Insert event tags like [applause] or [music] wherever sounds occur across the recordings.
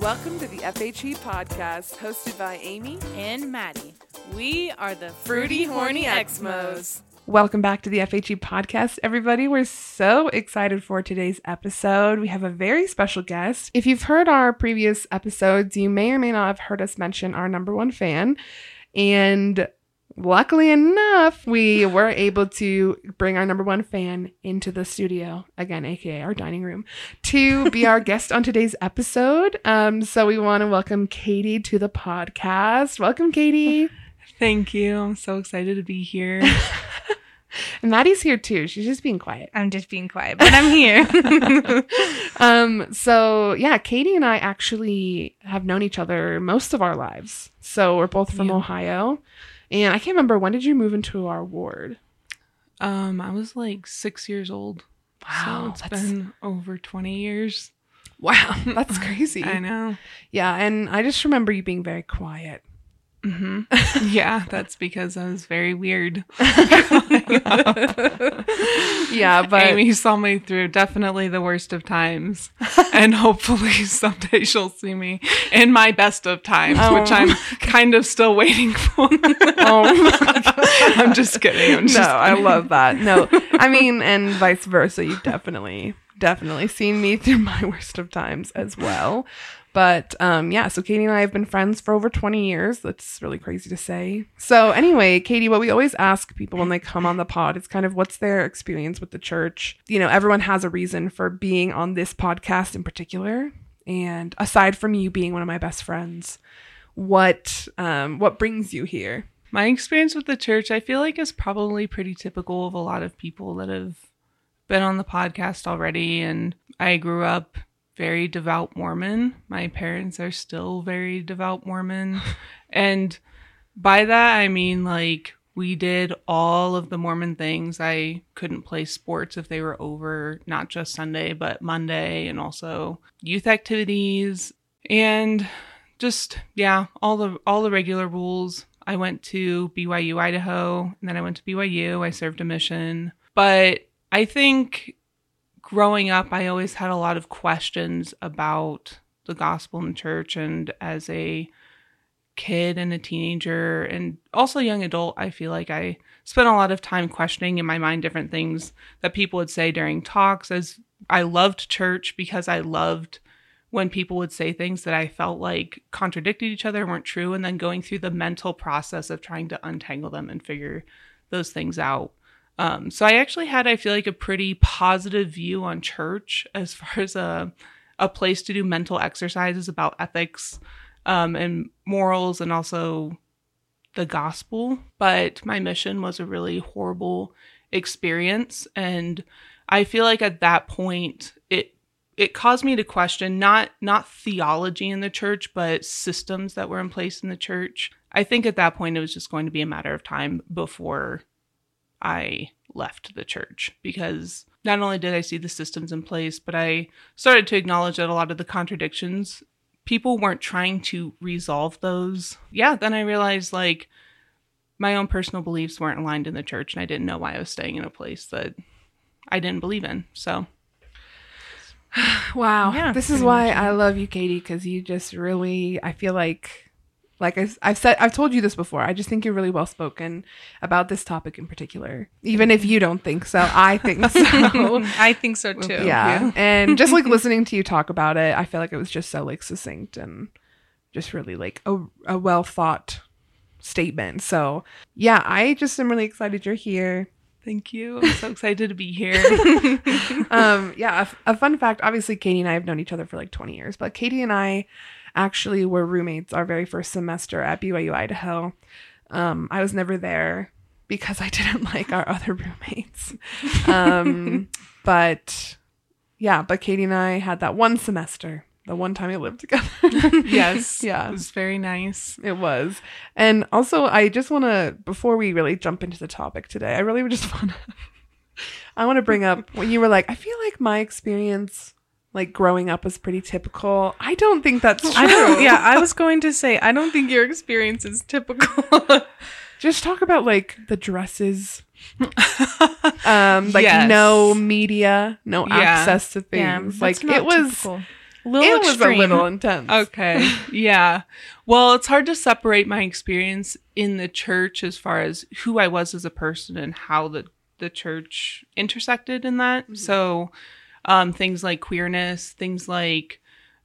Welcome to the FHE podcast, hosted by Amy. and Maddie. We are the Fruity Horny Exmos. Welcome back to the FHE podcast, everybody. We're so excited for today's episode. We have a very special guest. If you've heard our previous episodes, you may or may not have heard us mention our number one fan. And luckily enough, we were able to bring our number one fan into the studio, again, aka our dining room, to be our [laughs] guest on today's episode. Um, so we want to welcome Katie to the podcast. Welcome, Katie. Thank you. I'm so excited to be here. [laughs] And Maddie's here too. She's just being quiet. I'm just being quiet, but I'm here. [laughs] um, so yeah, Katie and I actually have known each other most of our lives. So we're both from Yeah. Ohio. And I can't remember when did you move into our ward? Um, I was like six years old. Wow, so it's that's- been over 20 years. Wow, [laughs] that's crazy. I know. Yeah, and I just remember you being very quiet. Hmm [laughs] yeah, that's because I was very weird. [laughs] Yeah, but Amy saw me through definitely the worst of times. and hopefully [laughs] someday she'll see me in my best of times, which Oh. I'm kind of still waiting for. oh, I'm just kidding. I'm no, just I love that. No, I mean, and vice versa. You've definitely, definitely seen me through my worst of times as well. But um, yeah, so Katie and I have been friends for over 20 years. That's really crazy to say. So, anyway, Katie, what we always ask people when they come on the pod is kind of what's their experience with the church. You know, everyone has a reason for being on this podcast in particular. And aside from you being one of my best friends, what um, what brings you here? My experience with the church, I feel like, is probably pretty typical of a lot of people that have been on the podcast already. And I grew up very devout Mormon. My parents are still very devout Mormon. [laughs] and by that, I mean, like, we did all of the Mormon things. I couldn't play sports if they were over, not just Sunday, but Monday, and also youth activities. And just yeah, all the all the regular rules. I went to BYU Idaho, and then I went to BYU. I served a mission, but I think growing up, I always had a lot of questions about the gospel and church, and as a kid and a teenager and also young adult, I feel like I spent a lot of time questioning in my mind different things that people would say during talks as I loved church because I loved when people would say things that I felt like contradicted each other, weren't true, and then going through the mental process of trying to untangle them and figure those things out. Um, so I actually had, I feel like, a pretty positive view on church as far as a a place to do mental exercises about ethics um, and morals, and also the gospel. But my mission was a really horrible experience, and I feel like at that point it it caused me to question not not theology in the church but systems that were in place in the church i think at that point it was just going to be a matter of time before i left the church because not only did i see the systems in place but i started to acknowledge that a lot of the contradictions people weren't trying to resolve those. Yeah then i realized like my own personal beliefs weren't aligned in the church and i didn't know why i was staying in a place that i didn't believe in so. [sighs] Wow. Yeah, this is why I love you, Katie, because you just really, I feel like, like I, have said, I've told you this before. I just think you're really well spoken about this topic in particular. Even if you don't think so, I think so. [laughs] I think so [laughs] too. yeah. And just like [laughs] listening to you talk about it, I feel like it was just so like succinct and just really like a, a well thought statement. So yeah, I just am really excited you're here. Thank you. I'm so excited to be here. um, yeah, a, a fun fact. Obviously, Katie and I have known each other for like 20 years, but Katie and I actually were roommates our very first semester at BYU Idaho. Um, I was never there because I [laughs] didn't like our other roommates. Um, [laughs] but yeah, but Katie and I had that one semester, the one time we lived together. [laughs] yes. Yeah. It was very nice. It was. And also, I just want to, before we really jump into the topic today, I really just want to, I want to bring up when you were like, I feel like my experience, like growing up, was pretty typical. I don't think that's true. I don't. Yeah, I was going to say I don't think your experience is typical. [laughs] Just talk about like the dresses, [laughs] um, like Yes. no media, no Yeah. access to things. that's like it was. typical. A little it was extreme. a little intense. Okay. [laughs] yeah. Well, it's hard to separate my experience in the church as far as who I was as a person and how the the church intersected in that. So, um, things like queerness, things like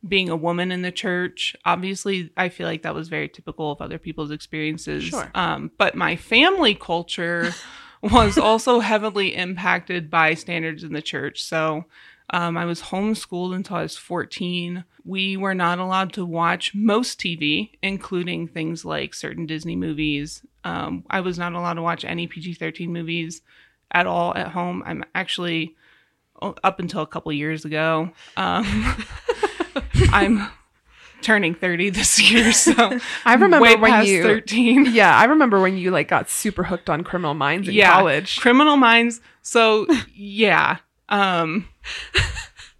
being a woman in the church. Obviously, I feel like that was very typical of other people's experiences. Sure. Um, but my family culture [laughs] was also heavily impacted by standards in the church. So, um, I was homeschooled until I was 14. We were not allowed to watch most TV, including things like certain Disney movies. Um, I was not allowed to watch any PG 13 movies at all at home. I'm actually, up until a couple years ago, um, [laughs] I'm turning 30 this year. So [laughs] I remember when you 13. [laughs] Yeah, I remember when you like got super hooked on Criminal Minds in college. Criminal Minds. So yeah. Um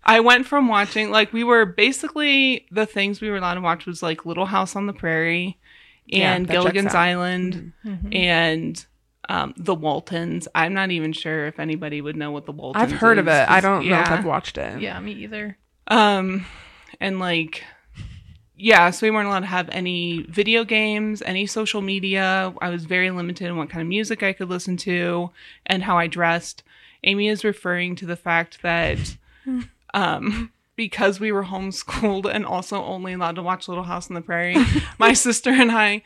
I went from watching like we were basically the things we were allowed to watch was like Little House on the Prairie and checks Gilligan's. Island Mm-hmm. and um, the Waltons. I'm not even sure if anybody would know what the Waltons. I've heard of it. I don't know if. I've watched it. Yeah, me either. Um, and like, yeah, so we weren't allowed to have any video games, any social media. I was very limited in what kind of music I could listen to and how I dressed. Amy is referring to the fact that, [laughs] um, because we were homeschooled and also only allowed to watch Little House on the Prairie, [laughs] my sister and I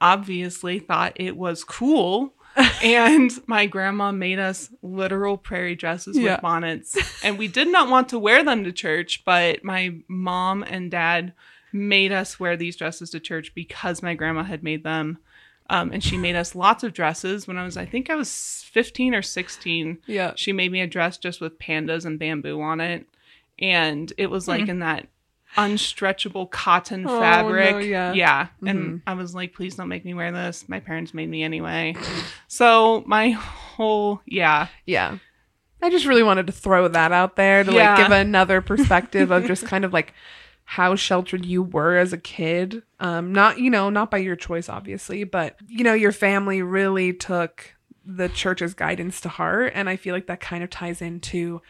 obviously thought it was cool. And my grandma made us literal prairie dresses Yeah. with bonnets. And we did not want to wear them to church, but my mom and dad made us wear these dresses to church because my grandma had made them. Um, and she made us lots of dresses when I was, I think I was 15 or 16. Yeah. She made me a dress just with pandas and bamboo on it. And it was like in that unstretchable cotton Oh, fabric. no, yeah. Yeah. Mhm. And I was like, please don't make me wear this. My parents made me anyway. so my whole, yeah. Yeah. I just really wanted to throw that out there to Yeah. like give another [laughs] perspective of just kind of like how sheltered you were as a kid. Um not, you know, not by your choice obviously, but you know, your family really took the church's guidance to heart and I feel like that kind of ties into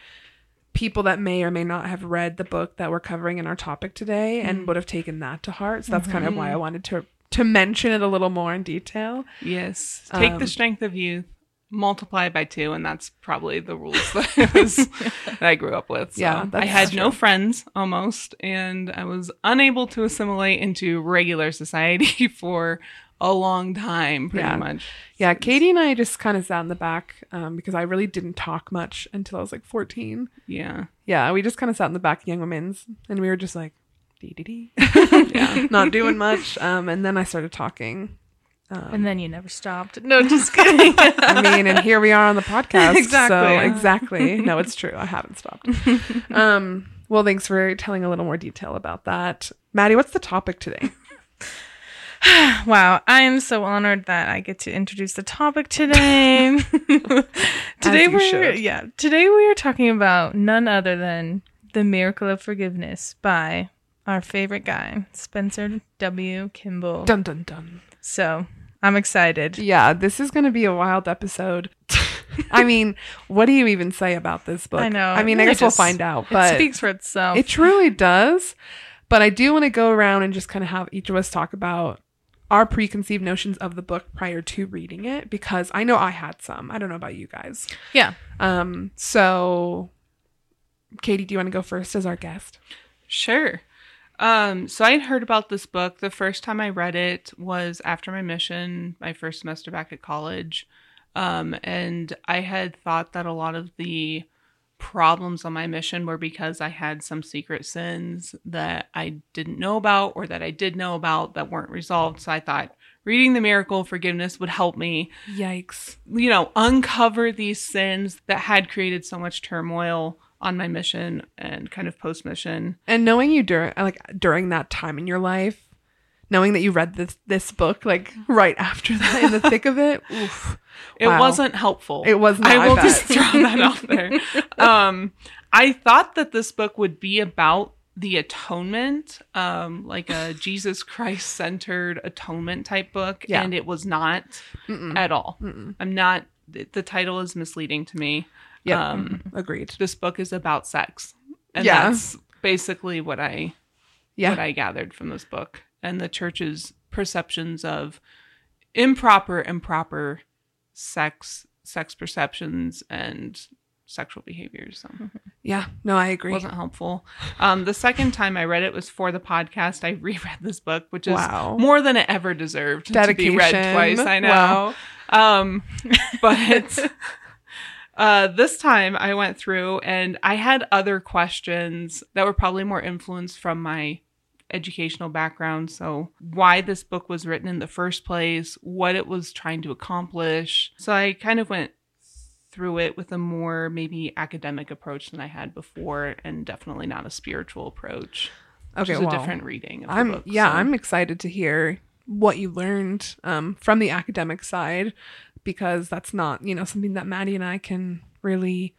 people that may or may not have read the book that we're covering in our topic today and would have taken that to heart. So that's kind of why I wanted to to mention it a little more in detail. Yes. Take Um, the strength of youth, multiply by two, and that's probably the rules that, I was, [laughs] that I grew up with. So Yeah, I that's had no friends almost, and I was unable to assimilate into regular society [laughs] for a long time, pretty Yeah. much. Yeah, Katie and I just kind of sat in the back um, because I really didn't talk much until I was like 14. Yeah. Yeah, we just kind of sat in the back of Young Women's and we were just like, dee dee dee. [laughs] yeah, not doing much. Um, and then I started talking. Um, And then you never stopped. No, just kidding. [laughs] I mean, and here we are on the podcast. So, Exactly. exactly. No, it's [laughs] true. I haven't stopped. Um, well, thanks for telling a little more detail about that. Maddie, what's the topic today? [sighs] wow, I am so honored that I get to introduce the topic today. [laughs] today we're should. yeah, today we are talking about none other than The Miracle of Forgiveness by our favorite guy, Spencer W. Kimball. Dun dun dun. So, I'm excited. Yeah, this is going to be a wild episode. [laughs] I mean, what do you even say about this book? I know, I mean, I guess we'll find out. but It speaks for itself. It truly does. But I do want to go around and just kind of have each of us talk about our preconceived notions of the book prior to reading it because I know I had some. I don't know about you guys. yeah. Um so Katie, do you want to go first as our guest? Sure. Um, so I had heard about this book. The first time I read it was after my mission, my first semester back at college. Um, and I had thought that a lot of the problems on my mission were because I had some secret sins that I didn't know about or that I did know about that weren't resolved. So I thought reading the miracle of forgiveness would help me Yikes. you know, uncover these sins that had created so much turmoil on my mission and kind of post mission. And knowing you during like during that time in your life, knowing that you read this this book like right after that in the thick of it, [laughs] oof. It Wow. wasn't helpful. It was not, I I will bet. just throw that out there. [laughs] Um, I thought that this book would be about the atonement, um, like a [sighs] Jesus Christ centered atonement type book, Yeah. and it was not Mm-mm. at all. Mm-mm. I'm not. The the title is misleading to me. Yeah. Um, Agreed. this book is about sex, and Yeah. that's basically what I Yeah. what I gathered from this book and the church's perceptions of improper and proper sex sex perceptions and sexual behaviors. So Yeah. No, I agree. wasn't helpful. Um, the second time I read it was for the podcast. I [laughs] reread this book, which is Wow. more than it ever deserved to be read twice. I know. Wow. Um, [laughs] but uh, this time I went through and I had other questions that were probably more influenced from my educational background. So, why this book was written in the first place, what it was trying to accomplish. So, I kind of went through it with a more maybe academic approach than I had before, and definitely not a spiritual approach. Which Okay, a well, different reading. Of I'm book, yeah, so- I'm excited to hear what you learned um, from the academic side because that's not you know something that Maddie and I can really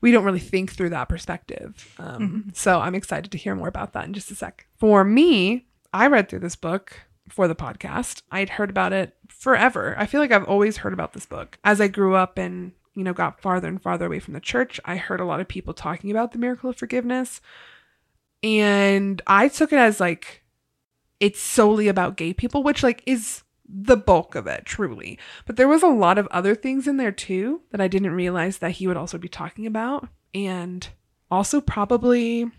we don't really think through that perspective. Um, So I'm excited to hear more about that in just a sec. For me, I read through this book for the podcast. I'd heard about it forever. I feel like I've always heard about this book. As I grew up and you know got farther and farther away from the church, I heard a lot of people talking about the miracle of forgiveness. And I took it as like it's solely about gay people, which like is the bulk of it, truly. But there was a lot of other things in there too that I didn't realize that he would also be talking about. And also probably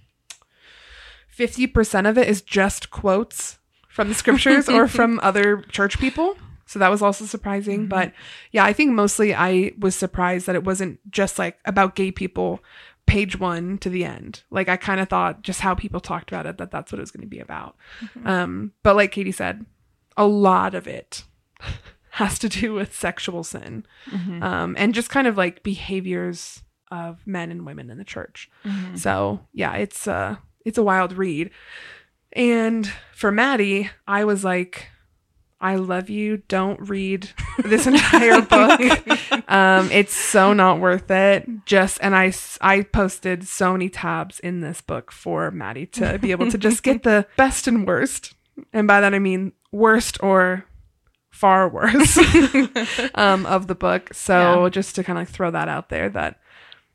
50% of it is just quotes from the scriptures or [laughs] from other church people. So that was also surprising. But yeah, I think mostly I was surprised that it wasn't just like about gay people page one to the end. Like I kind of thought just how people talked about it that that's what it was going to be about. Um, but like Katie said, a lot of it has to do with sexual sin Mhm. um, and just kind of like behaviors of men and women in the church. Mhm. So yeah, it's uh it's a wild read. And for Maddie, I was like, I love you. Don't read this entire [laughs] book. um, it's so not worth it. Just and I I posted so many tabs in this book for Maddie to be able to just get the [laughs] best and worst, and by that I mean worst or far [laughs] worse [laughs] um, of the book. So Yeah. just to kind of throw that out there that.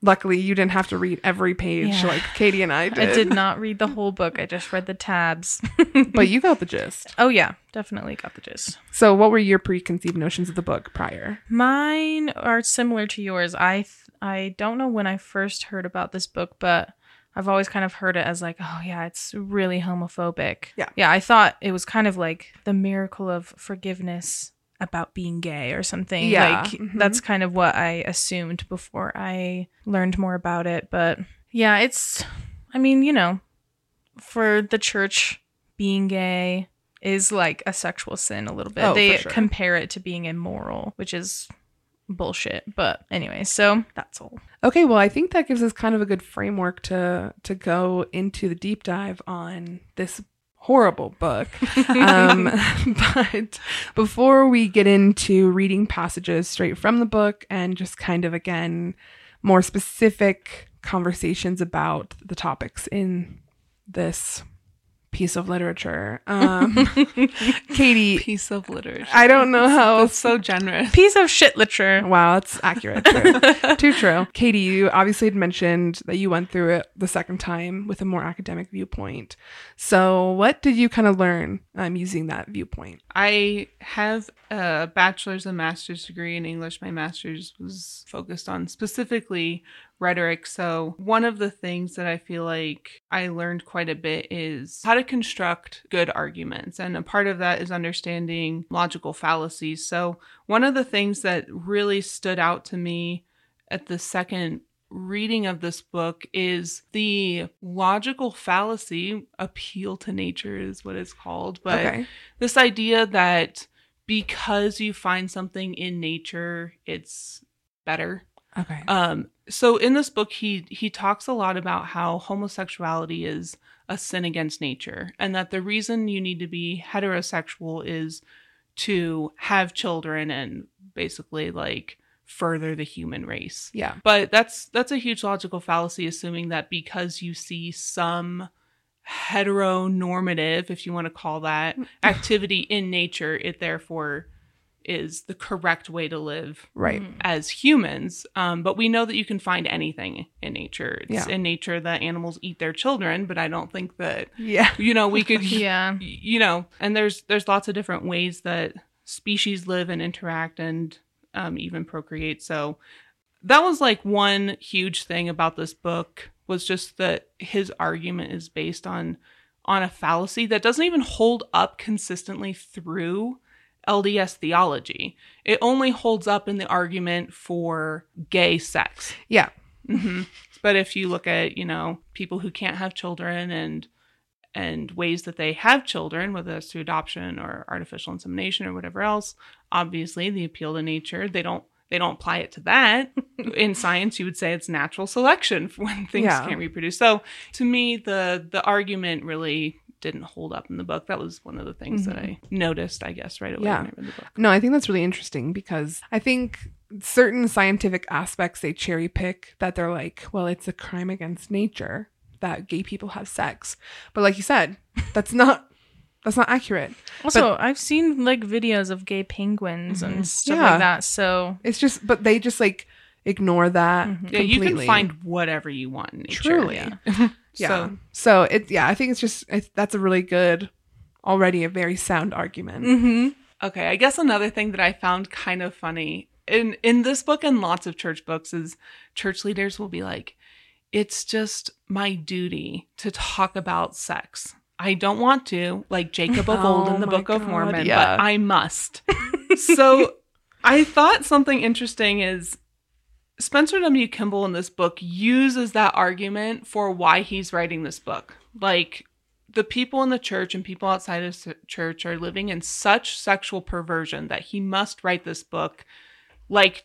Luckily, you didn't have to read every page Yeah. like Katie and I did. I did not read the whole book. I just read the tabs. [laughs] but you got the gist. oh yeah, definitely got the gist. So, what were your preconceived notions of the book prior? Mine are similar to yours. I th- I don't know when I first heard about this book, but I've always kind of heard it as like, oh yeah, it's really homophobic. Yeah. Yeah, I thought it was kind of like the miracle of forgiveness about being gay or something. Yeah, Like mhm. that's kind of what I assumed before I learned more about it, but yeah, it's I mean, you know, for the church being gay is like a sexual sin a little bit. Oh, they sure. compare it to being immoral, which is bullshit. But anyway, so that's all. Okay, well, I think that gives us kind of a good framework to to go into the deep dive on this horrible book. [laughs] um, [laughs] but before we get into reading passages straight from the book and just kind of again more specific conversations about the topics in this piece of literature, [laughs] um, [laughs] Katie, Piece of literature. I don't know how That's so generous. Piece of shit literature. Wow, that's accurate. True. [laughs] Too true. Katie, you obviously had mentioned that you went through it the second time with a more academic viewpoint. So, what did you kind of learn um, using that viewpoint? I have a bachelor's and master's degree in English. My master's was focused on specifically rhetoric. So, one of the things that I feel like I learned quite a bit is how to construct good arguments. And a part of that is understanding logical fallacies. So, one of the things that really stood out to me at the second reading of this book is the logical fallacy appeal to nature is what it's called but okay. this idea that because you find something in nature it's better Okay. um so in this book he he talks a lot about how homosexuality is a sin against nature and that the reason you need to be heterosexual is to have children and basically like further the human race yeah. but that's that's a huge logical fallacy assuming that because you see some heteronormative if you want to call that activity in nature it therefore is the correct way to live Right. Mm. as humans. Um, but we know that you can find anything in nature. It's Yeah. in nature that animals eat their children, but I don't think that Yeah. you know we could [laughs] Yeah. you know and there's there's lots of different ways that species live and interact and um, even procreate so that was like one huge thing about this book was just that his argument is based on on a fallacy that doesn't even hold up consistently through LDS theology. It only holds up in the argument for gay sex. Yeah. hmm But if you look at, you know, people who can't have children and and ways that they have children, whether that's through adoption or artificial insemination or whatever else, obviously the appeal to nature, they don't they don't apply it to that. [laughs] In science, you would say it's natural selection [laughs] when things Yeah. can't reproduce. So to me, the the argument really didn't hold up in the book. That was one of the things that I noticed, I guess, right away Yeah. when I read the book. No, I think that's really interesting because I think certain scientific aspects they cherry pick that they're like, well, it's a crime against nature that gay people have sex. But like you said, [laughs] that's not that's not accurate. Also, I've seen like videos of gay penguins and stuff Yeah. like that. So It's just but they just like ignore that Mhm. Yeah, you can find whatever you want in nature. Truly. Yeah. [laughs] Yeah. So So, it yeah, I think it's just that's a really good already a very sound argument. hmm Okay, I guess another thing that I found kind of funny in in this book and lots of church books is church leaders will be like, "It's just my duty to talk about sex. I don't want to, like Jacob of old Oh in the Book of Mormon, yeah. but I must." [laughs] so, I thought something interesting is Spencer W. Kimball in this book uses that argument for why he's writing this book. Like the people in the church and people outside of church are living in such sexual perversion that he must write this book like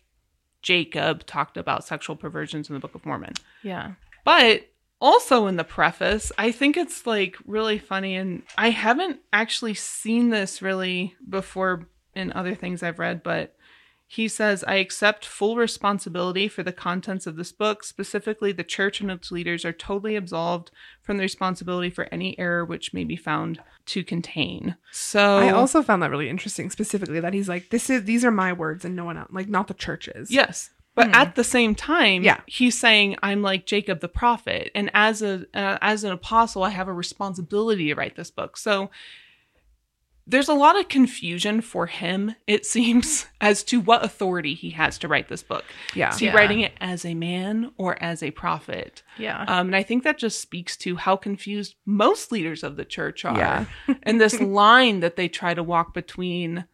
Jacob talked about sexual perversions in the Book of Mormon. yeah. But also in the preface, I think it's like really funny and I haven't actually seen this really before in other things I've read, but he says, I accept full responsibility for the contents of this book. Specifically, the church and its leaders are totally absolved from the responsibility for any error which may be found to contain. So I also found that really interesting, specifically that he's like, "This is these are my words and no one else, like not the churches." Yes. But Hmm. at the same time, Yeah. he's saying I'm like Jacob the prophet, and as a uh, as an apostle, I have a responsibility to write this book. So there's a lot of confusion for him, it seems, [laughs] as to what authority he has to write this book. yeah, Is he Yeah. writing it as a man or as a prophet? Yeah. Um, and I think that just speaks to how confused most leaders of the church are. Yeah. [laughs] and this line that they try to walk between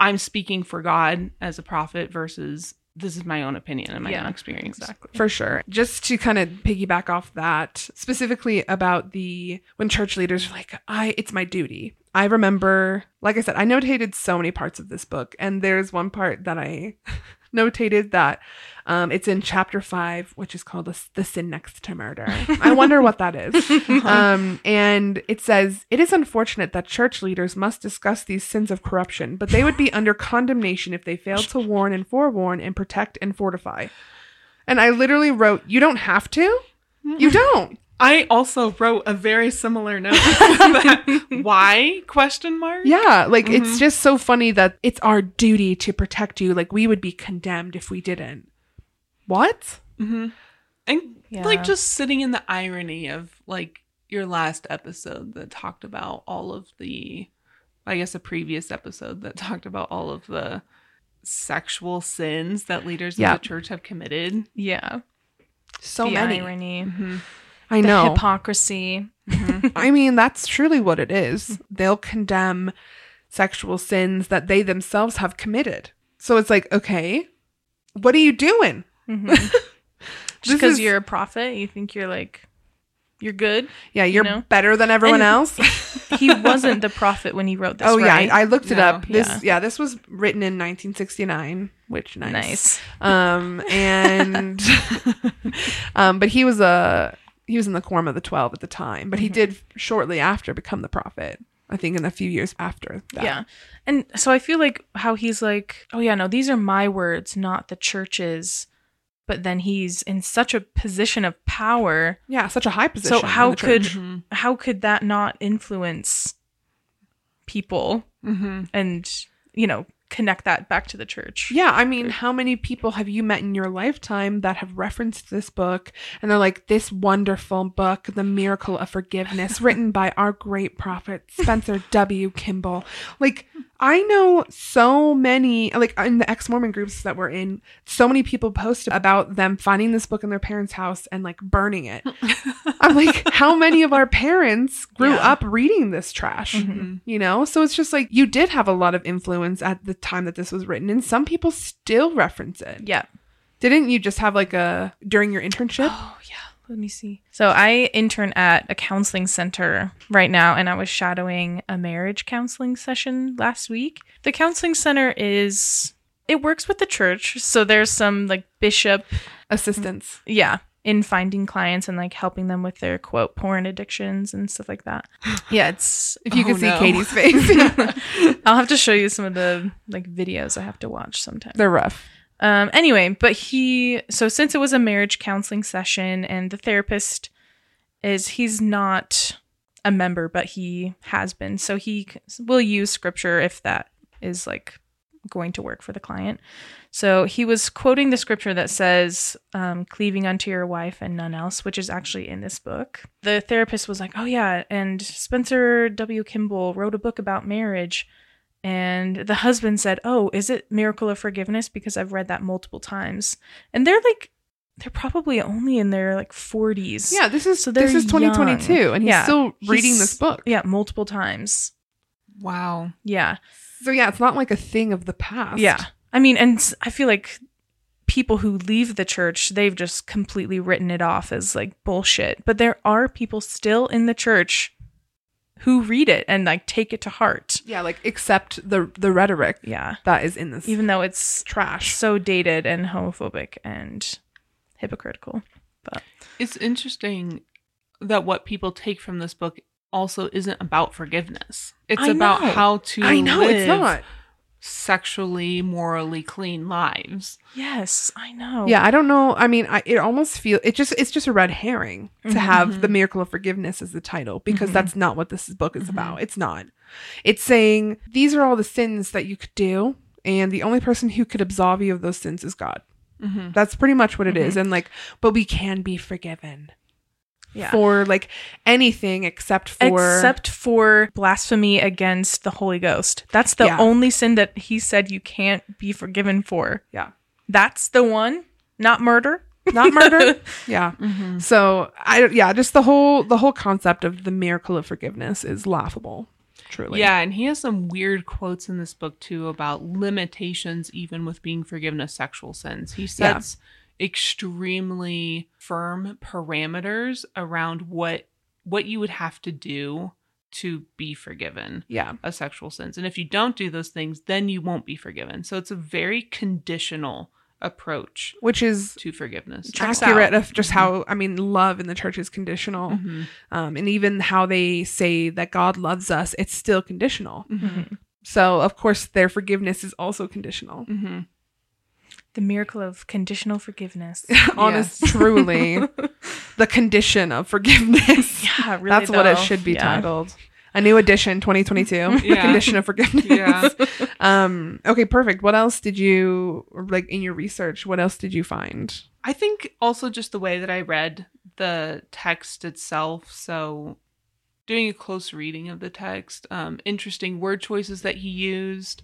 I'm speaking for God as a prophet versus this is my own opinion and my Yeah, own experience. exactly. for sure. Just to kind of piggyback off that, specifically about the when church leaders are like, "I, it's my duty." I remember, like I said, I notated so many parts of this book, and there's one part that I [laughs] notated that um, it's in chapter five, which is called the, the sin next to murder. I wonder what that is. [laughs] Um, and it says, It is unfortunate that church leaders must discuss these sins of corruption, but they would be under condemnation if they failed to warn and forewarn and protect and fortify. And I literally wrote, You don't have to. You don't. I also wrote a very similar note. [laughs] Why? Question mark. Yeah. Like, it's mm-hmm. just so funny that it's our duty to protect you. Like, we would be condemned if we didn't. What? Mm-hmm. And Yeah. like just sitting in the irony of like your last episode that talked about all of the, I guess a previous episode that talked about all of the sexual sins that leaders Yeah. of the church have committed. yeah. So the many. irony. Mm-hmm. I The know. hypocrisy. [laughs] I mean, that's truly what it is. They'll condemn sexual sins that they themselves have committed. So it's like, okay, what are you doing? Mhm. [laughs] Just because is- you're a prophet, you think you're like, you're good. Yeah, you're know? better than everyone And- else. [laughs] He wasn't the prophet when he wrote this. oh right? yeah, I, I looked it No, up. This yeah. yeah. this was written in 1969, which nice. nice. Um and um but he was a he was in the quorum of the 12 at the time, but he did shortly after become the prophet. I think in a few years after that. Yeah. And so I feel like how he's like, oh, yeah, no, these are my words, not the church's. But then he's in such a position of power. Yeah, such a high position. So how could church. how could that not influence people Mm-hmm. and you know connect that back to the church. Yeah, I mean, how many people have you met in your lifetime that have referenced this book and they're like, this wonderful book, The Miracle of Forgiveness, [laughs] written by our great prophet, Spencer W. Kimball? Like, I know so many, like in the ex Mormon groups that we're in, so many people post about them finding this book in their parents' house and like burning it. [laughs] I'm like, how many of our parents grew Yeah. up reading this trash? Mhm. You know? So it's just like you did have a lot of influence at the time that this was written, and some people still reference it. Yeah. Didn't you just have like a during your internship? Oh yeah. Let me see. So I intern at a counseling center right now, and I was shadowing a marriage counseling session last week. The counseling center is it works with the church, so there's some like bishop, Assistance. yeah, in finding clients and like helping them with their quote porn addictions and stuff like that. [gasps] Yeah, it's. If you Oh, could see no. Katie's face, [laughs] [laughs] I'll have to show you some of the like videos I have to watch sometimes. they're rough. Um, anyway, but he, so since it was a marriage counseling session and the therapist is, he's not a member, but he has been. So he will use scripture if that is like going to work for the client. So he was quoting the scripture that says, um, cleaving unto your wife and none else, which is actually in this book. The therapist was like, oh, yeah. And Spencer W. Kimball wrote a book about marriage. And the husband said, Oh, is it Miracle of Forgiveness? Because I've read that multiple times. And they're like, they're probably only in their like 40s. Yeah, this is So this is 2022, young. and he's Yeah. still reading He's- this book. Yeah, multiple times. Wow. Yeah. So yeah, it's not like a thing of the past. Yeah. I mean, and I feel like people who leave the church, they've just completely written it off as like bullshit. But there are people still in the church who read it and like take it to heart. yeah, like accept the the rhetoric Yeah. that is in this Even though it's trash. so dated and homophobic and hypocritical. But it's interesting that what people take from this book also isn't about forgiveness. It's I about know. how to I know live it's not. sexually, morally clean lives. Yes, I know. Yeah, I don't know. I mean, I, it almost feel it just it's just a red herring to Mhm. have the miracle of forgiveness as the title because Mhm. that's not what this book is Mhm. about. It's not. It's saying these are all the sins that you could do, and the only person who could absolve you of those sins is God. Mm-hmm. That's pretty much what it is. And like, but we can be forgiven Yeah. for like anything except for Except for blasphemy against the Holy Ghost. That's the Yeah. only sin that he said you can't be forgiven for. yeah, That's the one, not murder. not murder. [laughs] yeah. Mm-hmm. So I yeah, just the whole the whole concept of the miracle of forgiveness is laughable. Truly. Yeah, and he has some weird quotes in this book too about limitations even with being forgiven of sexual sins. He Yeah. Extremely firm parameters around what what you would have to do to be forgiven Yeah. a sexual sins. And if you don't do those things, then you won't be forgiven. So it's a very conditional approach Which is to forgiveness. Accurate out. of just how I mean love in the church is conditional. Mhm. Um, and even how they say that God loves us, it's still conditional. Mhm. So of course their forgiveness is also conditional. Mhm. The miracle of conditional forgiveness. [laughs] Honest, Yes. truly, [laughs] the condition of forgiveness. [laughs] yeah, really. That's what it should be Yeah. titled. A new edition, 2022. The condition of forgiveness. Yeah. um. Okay. Perfect. What else did you like in your research? What else did you find? I think also just the way that I read the text itself. So, doing a close reading of the text, um, interesting word choices that he used,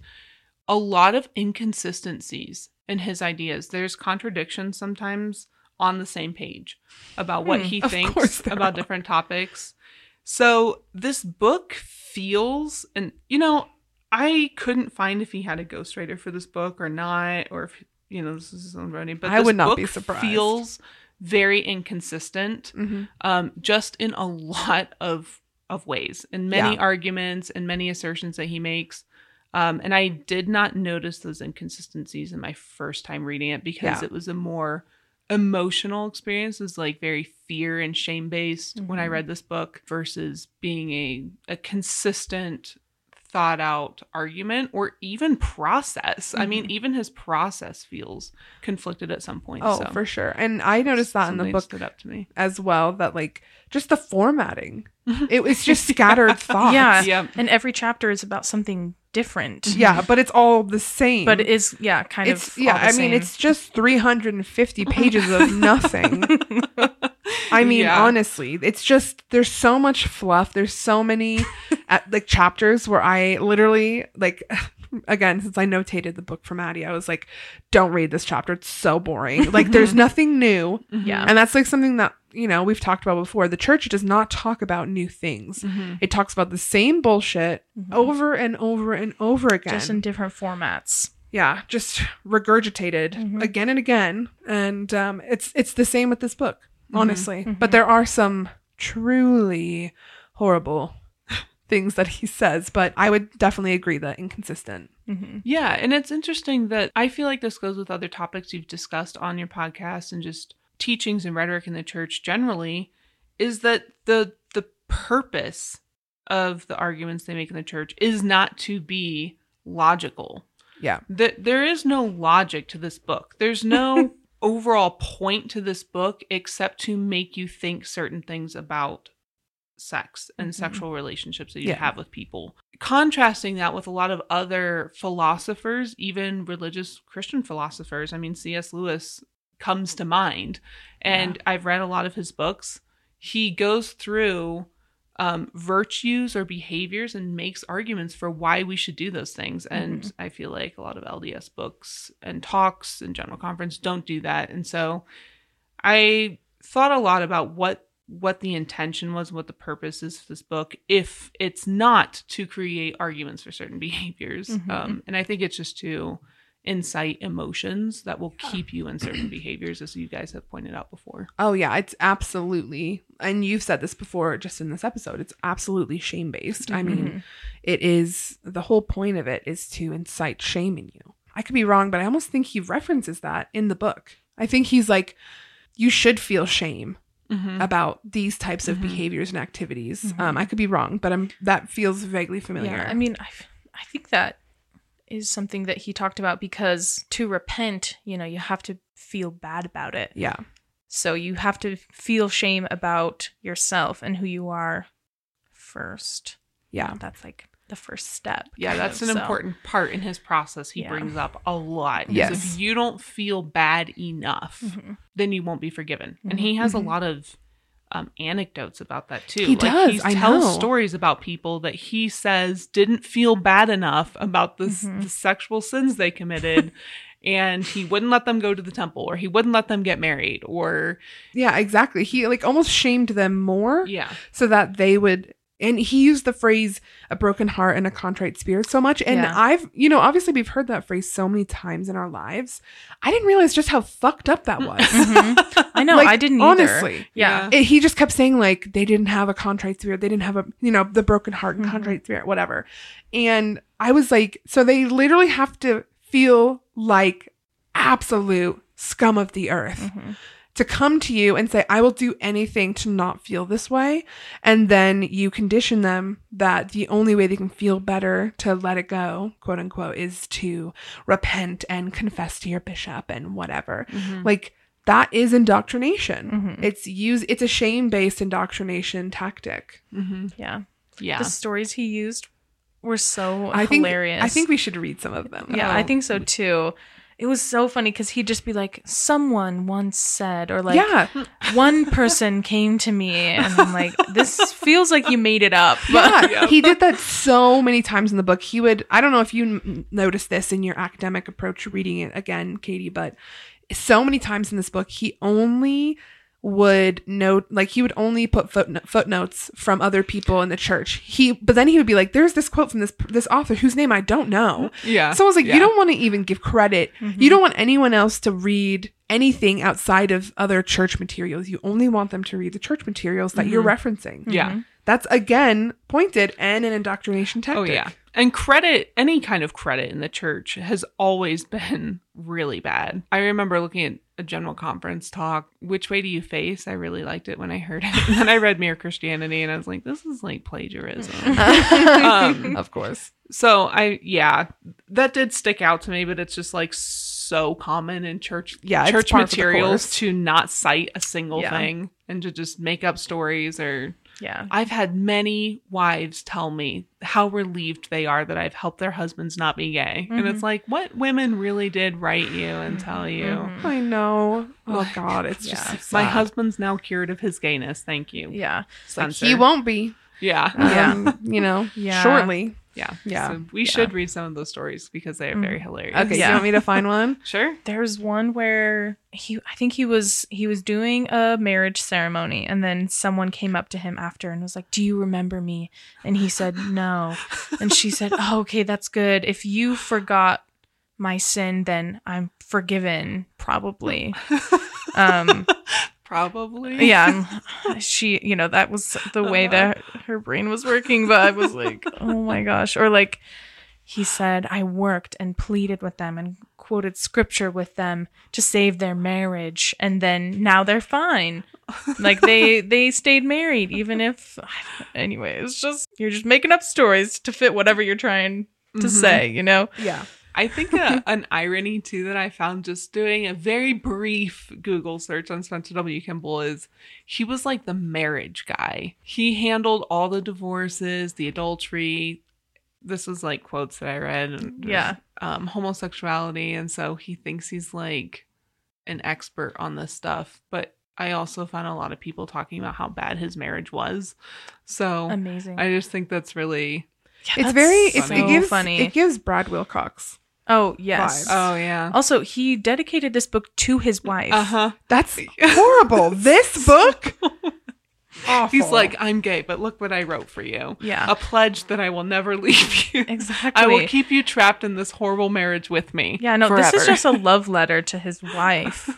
a lot of inconsistencies in his ideas. There's contradictions sometimes on the same page about what Hmm, he thinks about are. different topics. So, this book feels, and you know, I couldn't find if he had a ghostwriter for this book or not, or if you know this is his own writing. But I this would not book be surprised. Feels very inconsistent, Mm-hmm. um, just in a [laughs] lot of of ways, in many Yeah. arguments and many assertions that he makes. Um, and I did not notice those inconsistencies in my first time reading it because Yeah. it was a more emotional experience. It was like very fear and shame based when I Mm-hmm. Mhm. read this book versus being a a consistent thought out argument or even process. I mean, Mhm. even his process feels conflicted at some point. Oh, so for sure. And I noticed that in the book stood up to me. as well. That like just the formatting. [laughs] It was just scattered [laughs] thoughts. Yeah. Yeah. And every chapter is about something different. Yeah, but it's all the same. But it is yeah, kind of it's of yeah. I mean, it's just 350 [laughs] pages of nothing. [laughs] I mean, Yeah. honestly, it's just there's so much fluff. There's so many [laughs] uh, like chapters where I literally like [sighs] again since I notated the book for Maddie, I was like, don't read this chapter. It's so boring. Like there's nothing new. yeah. And that's like something that, you know, we've talked about before. The church does not talk about new things. Mm-hmm. It talks about the same bullshit over and over and over again. just in different formats. yeah, just regurgitated Mhm. again and again. And um, it's it's the same with this book, Mm-hmm. honestly. But there are some truly horrible [laughs] things that he says, but I would definitely agree that inconsistent. hmm Yeah, and it's interesting that I feel like this goes with other topics you've discussed on your podcast and just teachings and rhetoric in the church generally is that the the purpose of the arguments they make in the church is not to be logical. Yeah. That there is no logic to this book. There's no [laughs] overall point to this book except to make you think certain things about sex and Mhm. sexual relationships that you Yeah. have with people. Contrasting that with a lot of other philosophers, even religious Christian philosophers. I mean, C.S. Lewis comes to mind, and I've read a lot of his books. He goes through um, virtues or behaviors and makes arguments for why we should do those things. And I feel like a lot of LDS books and talks and general conference don't do that. And so I thought a lot about what what the intention was, what the purpose is for this book, if it's not to create arguments for certain [laughs] behaviors. Mhm. Um, and I think it's just to incite emotions that will keep you in certain behaviors, as you guys have pointed out before. Oh yeah, it's absolutely and you've said this before just in this episode. It's absolutely shame based. I mean, Mhm. it is the whole point of it is to incite shame in you. I could be wrong, but I almost think he references that in the book. I think he's like you should feel shame Mm-hmm. about these types of Mhm. behaviors and activities. Mhm. Um, I could be wrong, but I'm that feels vaguely familiar. Yeah, I mean, i i think that is something that he talked about because to repent, you know, you have to feel bad about it. yeah, So you have to feel shame about yourself and who you are first. yeah, That's like the first step. Yeah, that's of, an so- important part in his process. He Yeah. brings up a lot. Yes. If you don't feel bad enough, Mhm. then you won't be forgiven. And Mhm. he has Mhm. a lot of um, anecdotes about that too. He does, He I tells know. stories about people that he says didn't feel bad enough about this, Mhm. the sexual sins they committed. [laughs] And he wouldn't let them go to the temple, or he wouldn't let them get married, or yeah, exactly. He like almost shamed them more yeah, so that they would. And he used the phrase "a broken heart and a contrite spirit" so much, and Yeah. I've, you know, obviously we've heard that phrase so many times in our lives. I didn't realize just how fucked up that was. [laughs] Mhm. I know, Like, I didn't either. honestly. Yeah. it, he just kept saying like they didn't have a contrite spirit they didn't have a you know the broken heart and Mhm. contrite spirit whatever and i was like so they literally have to feel like absolute scum of the earth Mhm. To come to you and say i will do anything to not feel this way and then you condition them that the only way they can feel better to let it go quote unquote is to repent and confess to your bishop and whatever Mhm. like that is indoctrination Mhm. it's use it's a shame-based indoctrination tactic Mhm. Yeah. yeah, The stories he used were so i think hilarious. i think we should read some of them Yeah, I think so too. It was so funny because he'd just be like, "Someone once said," or like, yeah. [laughs] "One person came to me," and I'm like, "This feels like you made it up." But [laughs] yeah. He did that so many times in the book. He would i don't know if you n- noticed this in your academic approach reading it again katie but so many times in this book he only would note like he would only put footno- footnotes from other people in the church he but then he would be like there's this quote from this this author whose name i don't know yeah. So I was like, Yeah. you don't want to even give credit. Mhm. You don't want anyone else to read anything outside of other church materials. You only want them to read the church materials that you're referencing. yeah. Mhm. That's again pointed and an indoctrination tactic Oh yeah. And credit, any kind of credit in the church has always [laughs] been really bad. I remember looking at a general conference talk, Which Way Do You Face? I really liked it when I heard it. And [laughs] then I read Mere Christianity and I was like, this is like plagiarism. [laughs] Um, [laughs] of course. so I, yeah, that did stick out to me, but it's just like so common in church, Yeah, church par for the materials to not cite a single Yeah. thing and to just make up stories or Yeah. I've had many wives tell me how relieved they are that I've helped their husbands not be gay. And it's like, what women really did write you and tell you? Mhm. I know. Oh God, it's Yeah. just so My husband's now cured of his gayness. Thank you. Yeah. Like, he won't be. Yeah. Yeah. Um, you know, [laughs] Yeah. shortly. Yeah. Yeah. So we should read some of those stories because they are very hilarious. Okay, Yeah. you want me to find one? [laughs] Sure. There's one where he I think he was he was doing a marriage ceremony and then someone came up to him after and was like, "Do you remember me?" And he said, [laughs] "No." And she said, "Oh, okay, that's good. If you forgot my sin, then I'm forgiven, probably." Um Probably. yeah, [laughs] she, you know, that was the way that her brain was working, but I was like, [laughs] "Oh my gosh." Or like he said, I worked and pleaded with them and quoted scripture with them to save their marriage, and then now they're fine. Like they [laughs] they stayed married, even if anyway, it's just you're just making up stories to fit whatever you're trying to mm-hmm. say, you know? Yeah. I think a, [laughs] an irony too that I found just doing a very brief Google search on Spencer W. Kimball is he was like the marriage guy. He handled all the divorces, the adultery. This was like quotes that I read. And, Yeah. Um, homosexuality. And so he thinks he's like an expert on this stuff. But I also found a lot of people talking about how bad his marriage was. So Amazing. I just think that's really. Yeah, It's that's very it's, so it gives funny. it gives Brad Wilcox. Oh yes. vibes. Oh, yeah. Also, he dedicated this book to his wife. Uh huh. That's [laughs] horrible. this book [laughs] awful. He's like, I'm gay, but look what I wrote for you. Yeah. A pledge that I will never [laughs] leave you. Exactly. I will keep you trapped in this horrible marriage with me. Yeah, no, this is just a love letter to his wife,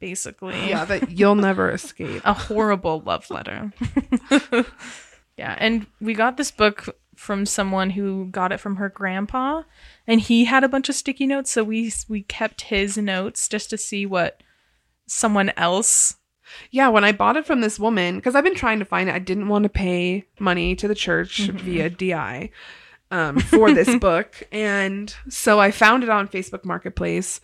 basically. yeah, that you'll never escape. A horrible love letter. yeah, and we got this book from someone who got it from her grandpa, and he had a bunch of sticky notes, so we we kept his notes just to see what someone else. Yeah, when I bought it from this woman, because I've been trying to find it, I didn't want to pay money to the church via DI um, for this [laughs] book. And so I found it on Facebook Marketplace.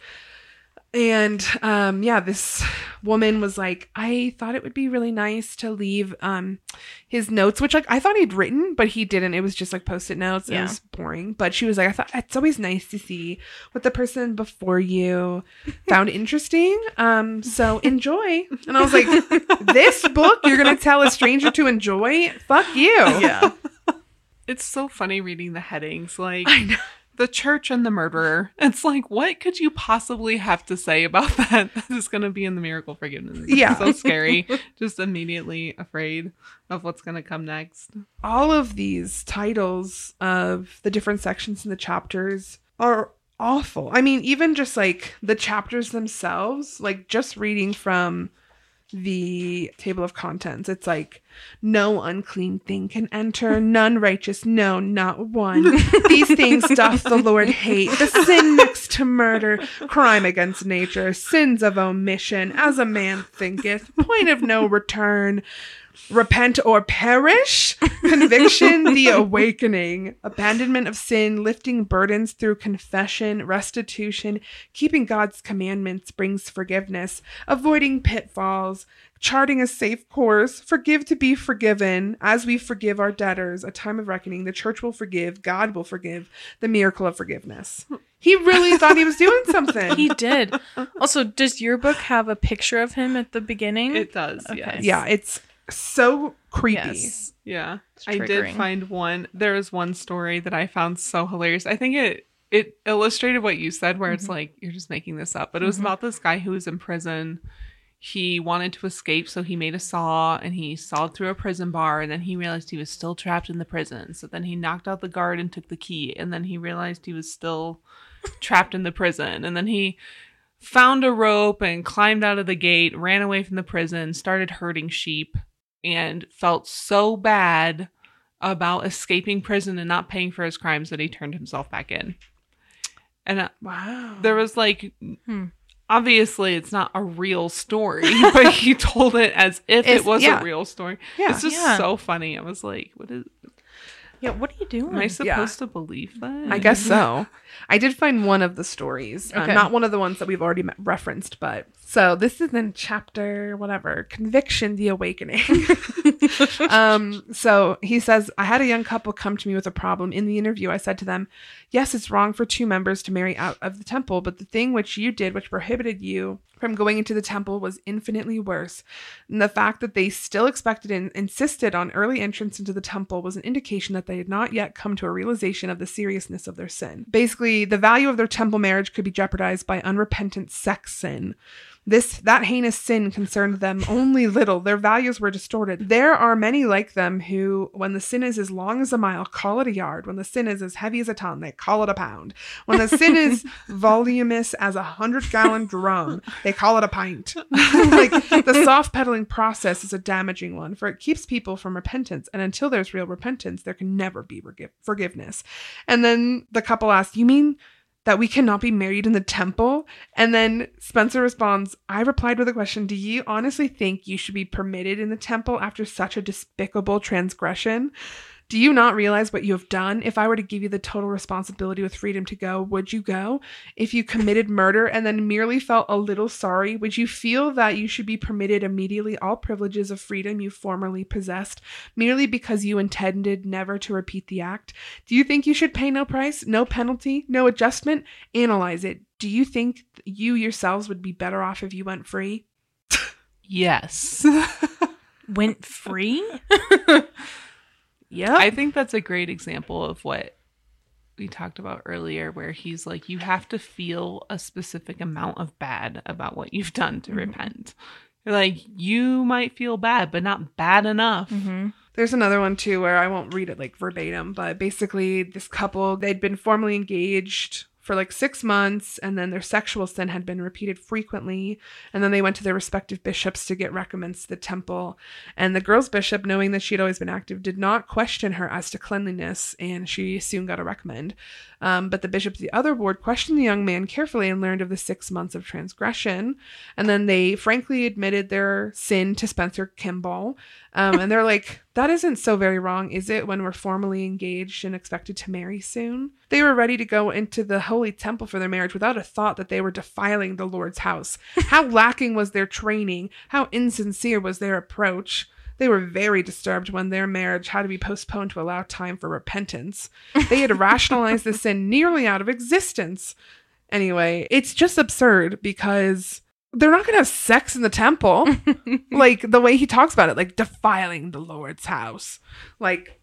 And um, yeah, this woman was like, I thought it would be really nice to leave um, his notes, which like I thought he'd written, but he didn't. It was just like post-it notes. It Yeah. was boring. But she was like, I thought it's always nice to see what the person before you found [laughs] interesting. Um, so [laughs] enjoy. And I was like, this [laughs] book you're gonna tell a stranger to enjoy? Fuck you. Yeah. It's so funny reading the headings. Like, the church and the murderer. It's like, what could you possibly have to say about [laughs] that that is going to be in the miracle forgiveness? Yeah. so scary. [laughs] Just immediately afraid of what's going to come next. all of these titles of the different sections in the chapters are awful. I mean, even just like the chapters themselves, like just reading from the table of contents, it's like no unclean thing can enter, none righteous, no, not one. [laughs] These things doth the Lord hate. The sin next to murder, crime against nature, sins of omission, as a man thinketh, point of no return. Repent or perish? Conviction the awakening. Abandonment of sin lifting burdens through confession restitution keeping god's commandments brings forgiveness avoiding pitfalls charting a safe course forgive to be forgiven as we forgive our debtors a time of reckoning the church will forgive god will forgive the miracle of forgiveness he really [laughs] thought he was doing something He did. Also, does your book have a picture of him at the beginning? It does. Okay. Yes. yeah it's so creepy Yes. Yeah. I did find one. There was one story that I found so hilarious. I think it it illustrated what you said where it's mm-hmm. like you're just making this up, but it mm-hmm. was about this guy who was in prison. He wanted to escape, so he made a saw and he sawed through a prison bar and then he realized he was still trapped in the prison. So then he knocked out the guard and took the key and then he realized he was still trapped in the prison and then he found a rope and climbed out of the gate, ran away from the prison, started herding sheep, and felt so bad about escaping prison and not paying for his crimes that he turned himself back in. And uh, wow there was like, Hmm. Obviously, it's not a real story, [laughs] but he told it as if It's- it was yeah. a real story. Yeah. It's just Yeah. so funny. I was like, what is, Yeah, what are you doing? am I Yeah. supposed to believe that? I guess [laughs] so. I did find one of the stories, uh, Okay. not one of the ones that we've already me- referenced, but So this is in chapter whatever, conviction, the awakening. [laughs] um, so he says, I had a young couple come to me with a problem. In the interview, I said to them, Yes, it's wrong for two members to marry out of the temple, but the thing which you did, which prohibited you from going into the temple, was infinitely worse. And the fact that they still expected and insisted on early entrance into the temple was an indication that they had not yet come to a realization of the seriousness of their sin. Basically, the value of their temple marriage could be jeopardized by unrepentant sex sin. This that heinous sin concerned them only little. Their values were distorted. There are many like them who, when the sin is as long as a mile, call it a yard. When the sin is as heavy as a ton, they call it a pound. When the sin is [laughs] voluminous as a hundred gallon drum, they call it a pint. [laughs] like the soft pedaling process is a damaging one, for it keeps people from repentance. And until there's real repentance, there can never be forgiveness. And then the couple asks, "You mean?" That we cannot be married in the temple? And then Spencer responds, I replied with a question Do you honestly think you should be permitted in the temple after such a despicable transgression? Do you not realize what you have done? If I were to give you the total responsibility with freedom to go, would you go? If you committed murder and then merely felt a little sorry, would you feel that you should be permitted immediately all privileges of freedom you formerly possessed, merely because you intended never to repeat the act? Do you think you should pay no price, no penalty, no adjustment? Analyze it. Do you think you yourselves would be better off if you went free? Yes. [laughs] Went free? [laughs] Yeah. I think that's a great example of what we talked about earlier, where he's like, you have to feel a specific amount of bad about what you've done to repent. Like, you might feel bad, but not bad enough. Mm-hmm. There's another one too where I won't read it like verbatim, but basically this couple they'd been formally engaged for like six months, and then their sexual sin had been repeated frequently, and then they went to their respective bishops to get recommends to the temple. And the girl's bishop, knowing that she had always been active, did not question her as to cleanliness, and she soon got a recommend. Um, but the bishop of the other ward questioned the young man carefully and learned of the six months of transgression. And then they frankly admitted their sin to Spencer Kimball. Um, and they're like, that isn't so very wrong, is it, when we're formally engaged and expected to marry soon? They were ready to go into the holy temple for their marriage without a thought that they were defiling the Lord's house. How lacking was their training? How insincere was their approach? They were very disturbed when their marriage had to be postponed to allow time for repentance. They had rationalized the sin nearly out of existence. Anyway, it's just absurd because they're not going to have sex in the temple. [laughs] like the way he talks about it, like defiling the Lord's house. Like,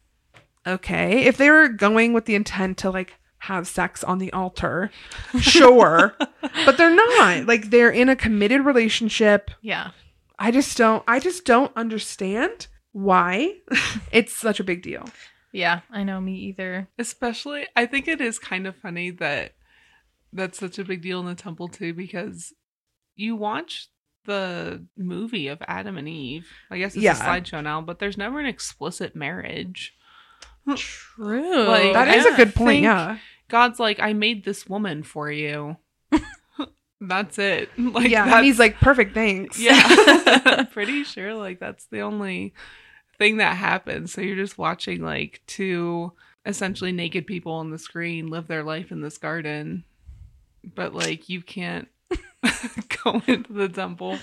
okay, if they were going with the intent to like have sex on the altar, sure, [laughs] but they're not. Like, they're in a committed relationship. Yeah. I just don't I just don't understand why [laughs] it's such a big deal. Yeah, I know me either. Especially, I think it is kind of funny that that's such a big deal in the temple, too, because you watch the movie of Adam and Eve. I guess it's Yeah. a slideshow now, but there's never an explicit marriage. True. Like, That is a good point, yeah. God's like, I made this woman for you. That's it. [laughs] Like, yeah, and he's like, perfect, thanks. yeah, [laughs] [laughs] pretty sure like that's the only thing that happens. So you're just watching like two essentially naked people on the screen live their life in this garden, but like you can't go into the temple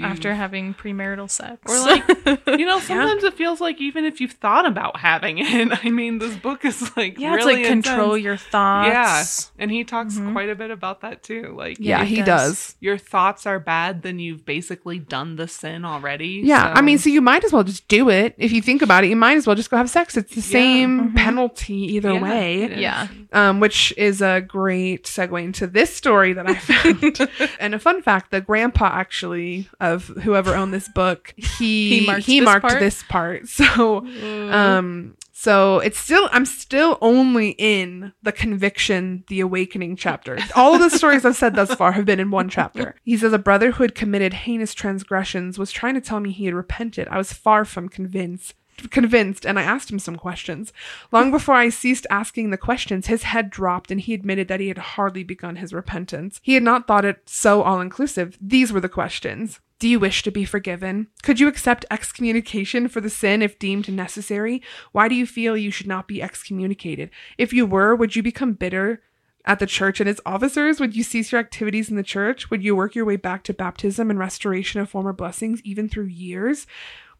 After having premarital sex. or like [laughs] you know sometimes it feels like even if you've thought about having it [laughs] i mean this book is like yeah, really it's like control your thoughts. yeah and he talks Mhm. quite a bit about that too like Yeah, he does. does. your thoughts are bad then you've basically done the sin already Yeah, I mean, so- so you might as well just do it. If you think about it, you might as well just go have sex. It's the Yeah. same Mhm. penalty either Yeah, way. Yeah. um, which is a great segue into this story that I [laughs] found. and a fun fact: the grandpa actually of whoever owned this book, he [laughs] He marked he this marked part? this part. [laughs] So, um, so it's still I'm still only in the conviction, the awakening chapter. All of the stories I've said thus far have been in one chapter. He says a brother who had committed heinous transgressions was trying to tell me he had repented. I was far from convinced convinced and I asked him some questions. Long before I ceased asking the questions, his head dropped and he admitted that he had hardly begun his repentance. He had not thought it so all inclusive. These were the questions. Do you wish to be forgiven? Could you accept excommunication for the sin if deemed necessary? Why do you feel you should not be excommunicated? If you were, would you become bitter at the church and its officers? Would you cease your activities in the church? Would you work your way back to baptism and restoration of former blessings, even through years?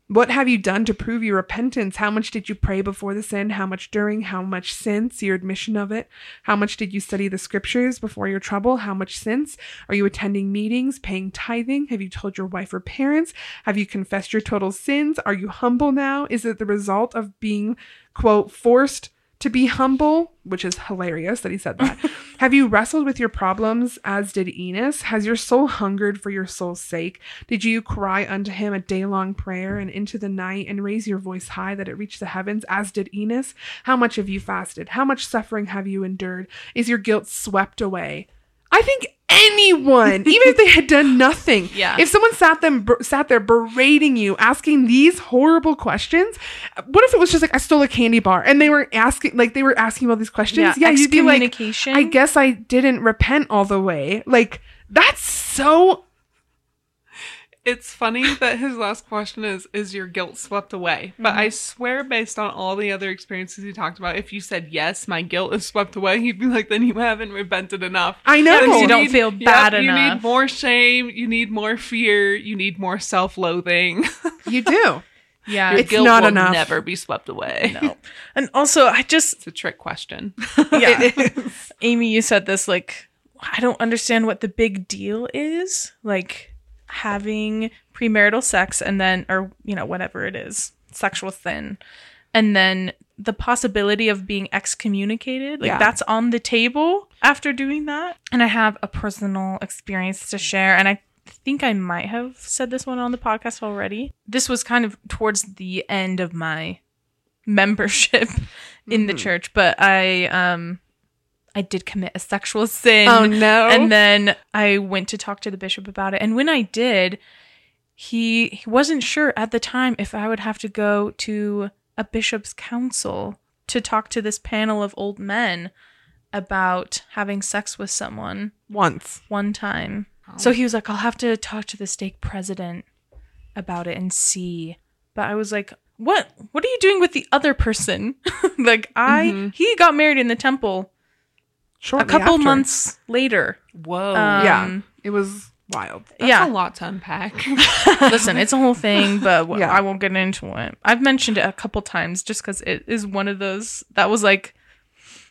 What have you done to prove your repentance? How much did you pray before the sin? How much during? How much since your admission of it? How much did you study the scriptures before your trouble? How much since? Are you attending meetings, paying tithing? Have you told your wife or parents? Have you confessed your total sins? Are you humble now? Is it the result of being, quote, forced to be humble, which is hilarious that he said that. [laughs] Have you wrestled with your problems as did Enos? Has your soul hungered for your soul's sake? Did you cry unto him a day long prayer and into the night and raise your voice high that it reached the heavens as did Enos? How much have you fasted? How much suffering have you endured? Is your guilt swept away? I think anyone, even if they had done [laughs] nothing, Yeah. if someone sat them sat there berating you, asking these horrible questions, what if it was just like I stole a candy bar and they were asking like they were asking all these questions? Yeah, you'd be like. I guess I didn't repent all the way. Like that's so It's funny that his last question is Is your guilt swept away? But mm-hmm. I swear, based on all the other experiences he talked about, if you said, Yes, my guilt is swept away, [laughs] he'd be like, Then you haven't repented enough. I know. Because you You don't need- feel Yep, bad You need more shame. You need more fear. You need more self loathing. [laughs] you do. yeah. Your It's guilt not will enough. never be swept away. [laughs] no. And also, I just It's a trick question. yeah. It is. Amy, you said this like I don't understand what the big deal is. Like having premarital sex and then or you know whatever it is, sexual sin. And then the possibility of being excommunicated, like Yeah. that's on the table after doing that. And I have a personal experience to share and I think I might have said this one on the podcast already. This was kind of towards the end of my membership [laughs] in the church, but I um I did commit a sexual sin. Oh no. And then I went to talk to the bishop about it. And when I did, he, he wasn't sure at the time if I would have to go to a bishop's council to talk to this panel of old men about having sex with someone once. one time. Oh. So he was like, I'll have to talk to the stake president about it and see. But I was like, what what are you doing with the other person? [laughs] like I mm-hmm. he got married in the temple Shortly a couple after. months later. Whoa. Yeah. Um, It was wild. That's yeah. a lot to unpack. [laughs] [laughs] Listen, it's a whole thing, but w- Yeah. I won't get into it. I've mentioned it a couple times just because it is one of those that was like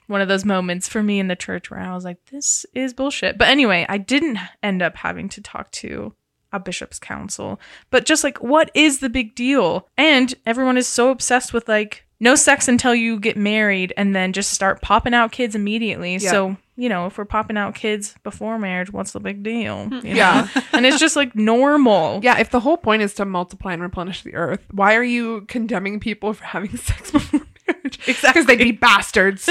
one of those moments for me in the church where I was like, this is bullshit. But anyway, I didn't end up having to talk to a bishop's council. But just like, what is the big deal? And everyone is so obsessed with like, no sex until you get married and then just start popping out kids immediately. Yeah. So, you know, if we're popping out kids before marriage, what's the big deal? You know? Yeah. [laughs] and it's just like normal. Yeah, if the whole point is to multiply and replenish the earth, why are you condemning people for having [laughs] sex before marriage? Exactly. Because they'd be bastards.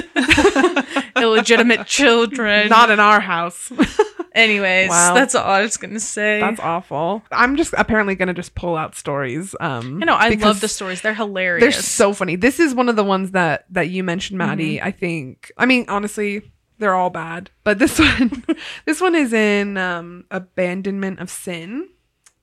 [laughs] illegitimate children. Not in our house. Anyways, Wow. that's all I was gonna say. That's awful. I'm just apparently gonna just pull out stories. Um I know I love the stories. They're hilarious. They're so funny. This is one of the ones that that you mentioned, Maddie. Mm-hmm. I think. I mean, honestly, they're all bad, but this [laughs] one, this one is in um, abandonment of sin.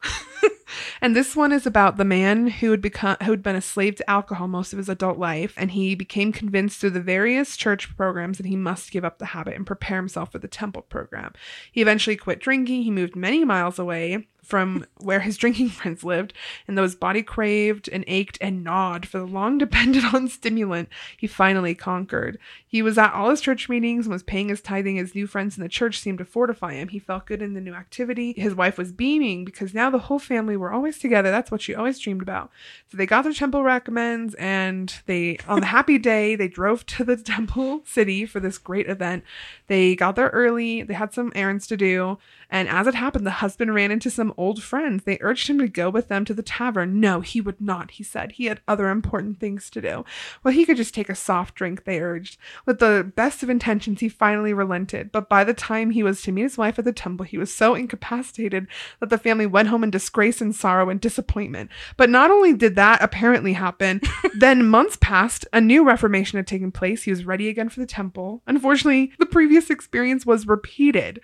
[laughs] and this one is about the man who had become who had been a slave to alcohol most of his adult life and he became convinced through the various church programs that he must give up the habit and prepare himself for the temple program. He eventually quit drinking. He moved many miles away from where his drinking [laughs] friends lived, and though his body craved and ached and gnawed for the long depended on stimulant, he finally conquered. He was at all his church meetings and was paying his tithing. His new friends in the church seemed to fortify him. He felt good in the new activity. His wife was beaming because now the whole family were always together. That's what she always dreamed about. So they got their temple recommends, and they, on the happy [laughs] day, they drove to the temple city for this great event. They got there early. They had some errands to do. And as it happened, the husband ran into some old friends. They urged him to go with them to the tavern. No, he would not, he said. He had other important things to do. Well, he could just take a soft drink, they urged. With the best of intentions, he finally relented. But by the time he was to meet his wife at the temple, he was so incapacitated that the family went home in disgrace and sorrow and disappointment. But not only did that apparently happen, [laughs] then months passed, a new reformation had taken place. He was ready again for the temple. Unfortunately, the previous experience was repeated.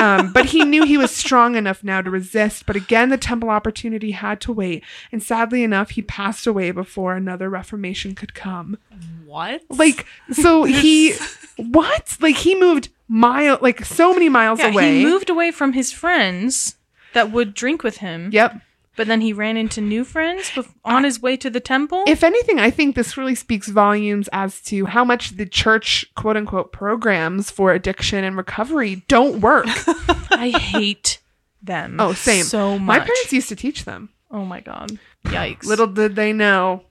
Um, but he knew he was strong enough now to resist. But again, the temple opportunity had to wait. And sadly enough, he passed away before another reformation could come. what? Like, so he, what? Like, he moved mile, like so many miles Yeah, away. he moved away from his friends that would drink with him. Yep. But then he ran into new friends bef- on his way to the temple. If anything, I think this really speaks volumes as to how much the church, quote unquote, programs for addiction and recovery don't work. [laughs] I hate them. Oh, same. So much. My parents used to teach them. oh my god. Yikes. Little did they know,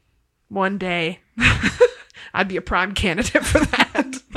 one day [laughs] I'd be a prime candidate for that. [laughs]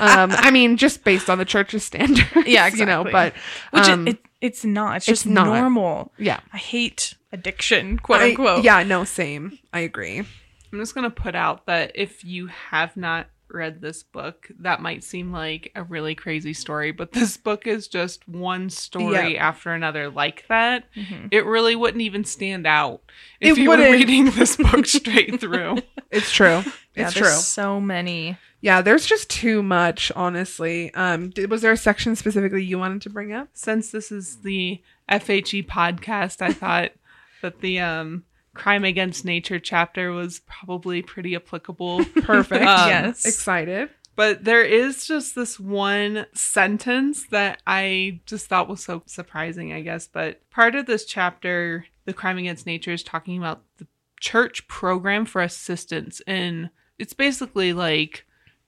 um, I mean, just based on the church's standards, Yeah, You know, exactly. but Which um, it, it, it's not. It's it's just not. normal. yeah, I hate addiction, quote I- unquote. yeah, no, same. I agree. I'm just going to put out that if you have not read this book, that might seem like a really crazy story, but [laughs] this book is just one story Yeah. after another like that. Mhm. It really wouldn't even stand out if It you were wouldn't. reading this book [laughs] straight through. It's true. Yeah, It's there's true. so many. Yeah, there's just too much, honestly. Um, did, was there a section specifically you wanted to bring up? Since this is the FHE podcast, I thought [laughs] that the um, crime against nature chapter was probably pretty applicable. [laughs] Perfect. Um, yes. Excited. But there is just this one sentence that I just thought was so surprising, I guess. But part of this chapter, The Crime Against Nature, is talking about the church program for assistance in it's basically like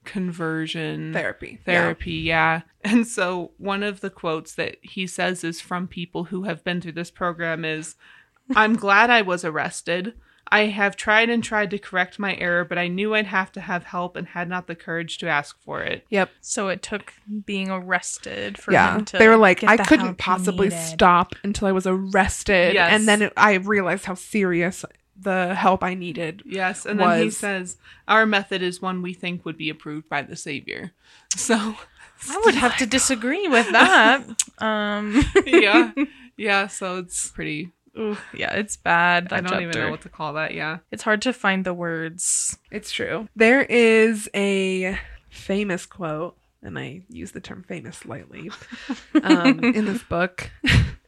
conversion Therapy. therapy, yeah. And so one of the quotes that he says is from people who have been through this program is I'm glad I was arrested. I have tried and tried to correct my error, but I knew I'd have to have help and had not the courage to ask for it. Yep. So it took being arrested for Yeah. him to They were like, get I couldn't possibly stop until I was arrested. Yes. And then it, I realized how serious the help I needed. Yes, and then he says our method is one we think would be approved by the Savior. [laughs] So I would have to disagree with that. [laughs] um, yeah, [laughs] yeah. So it's pretty. ooh, yeah, it's bad. I don't even know what to call that. Yeah. It's hard to find the words. It's true. There is a famous quote, and I use the term famous lightly, [laughs] um, in this book.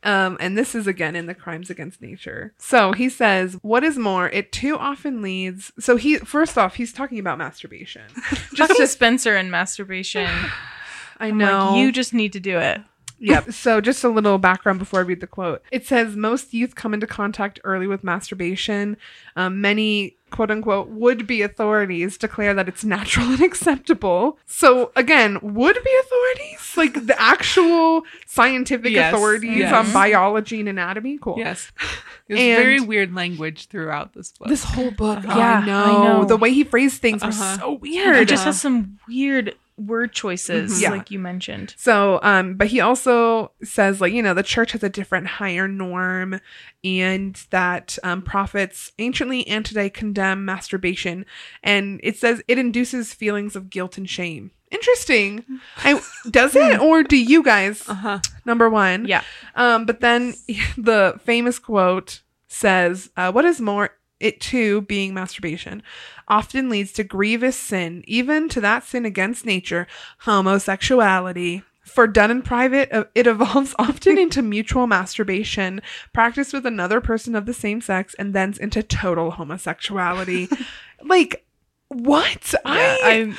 Um, and this is again in the crimes against nature. So he says, What is more, it too often leads. So he, first off, he's talking about masturbation. [laughs] Just Spencer and masturbation. [sighs] I I'm know. like, you just need to do it. Yep. [laughs] So, just a little background before I read the quote. It says most youth come into contact early with masturbation. Um, many quote unquote would be authorities declare that it's natural and [laughs] acceptable. So, again, would be authorities? Like the actual scientific Yes, authorities yes. on biology and anatomy? Cool. Yes. [laughs] There's And- very weird language throughout this book. This whole book, Yeah, I, know. I know. The way he phrased things was Uh-huh. so weird. It weird. just has some weird word choices, Mhm. Yeah. like you mentioned. So, um, but he also says, like, you know, the church has a different higher norm, and that um, prophets anciently and today condemn masturbation, and it says it induces feelings of guilt and shame. Interesting. [laughs] I, does it, or do you guys? uh huh. Number one. Yeah. Um, but then [laughs] the famous quote says, uh, "What is more." It too, being masturbation, often leads to grievous sin, even to that sin against nature, homosexuality. For done in private, uh, it [laughs] evolves often into mutual masturbation, practiced with another person of the same sex, and thence into total homosexuality. [laughs] like, what? Yeah, I,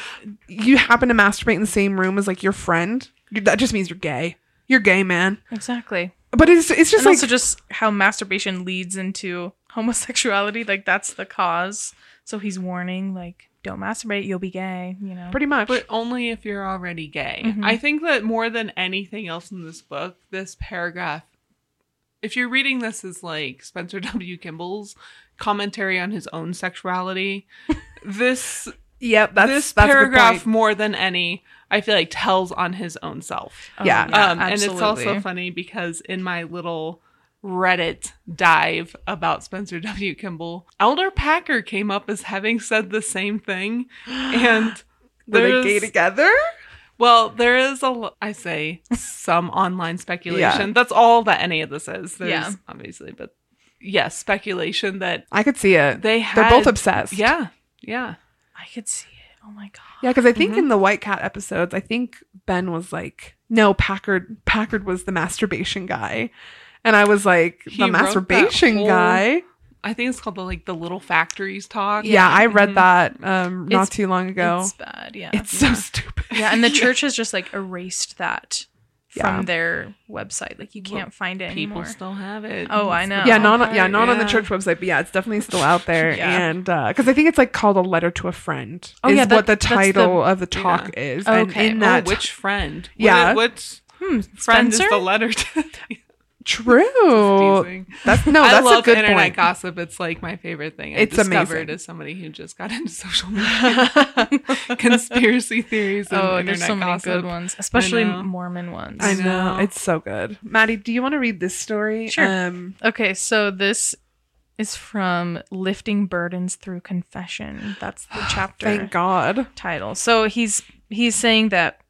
you happen to masturbate in the same room as like your friend? That just means you're gay. You're gay, man. exactly. But it's it's just and like also just how masturbation leads into homosexuality. Like that's the cause. So he's warning, like, don't masturbate, you'll be gay. You know. pretty much. But only if you're already gay. Mhm. I think that more than anything else in this book, this paragraph, if you're reading this as like Spencer [laughs] W. Kimball's commentary on his own sexuality, [laughs] this yep, that's this that's a good paragraph point. more than any, I feel like tells on his own self. Oh, Yeah. um, and it's also funny because in my little Reddit dive about Spencer [laughs] W. Kimball, Elder Packer came up as having said the same thing, [gasps] and Were they gay together? well, there is a, I say, some online speculation. Yeah. That's all that any of this is. There's Yeah. obviously, but yes, speculation that I could see it. they had. They're both obsessed. Yeah, yeah. I could see it. Oh my god. Yeah, because I think Mhm. in the White Cat episodes, I think Ben was like, no, Packard Packard was the masturbation guy. And I was like, He the masturbation whole- guy? I think it's called the like the little factories talk. Yeah, I read Mhm. that um not It's- too long ago. It's bad. Yeah. It's so stupid. yeah, and the [laughs] church has just like erased that from their website. Like you can't find it People anymore. still have it. Oh, I know. yeah, not on, part, yeah, not on the church website, but yeah, it's definitely still out there. [laughs] Yeah. And because I think it's like called a letter to a friend. Oh, is yeah, that- what the that's the- title of the talk is. And Okay. in Oh, that, Oh, which friend? Yeah. What, which Hmm, friend Spencer? is the letter to? [laughs] true. That's no, I that's love a good internet point. gossip. It's like my favorite thing. I It's discovered amazing. as somebody who just got [laughs] into social media, [laughs] conspiracy theories. And oh, internet there's so many gossip. good ones, especially. Mormon ones. I know know. it's so good. Maddie, do you want to read this story? Sure. Um, Okay, so this is from Lifting Burdens Through Confession. That's the [gasps] chapter thank God. title. So he's he's saying that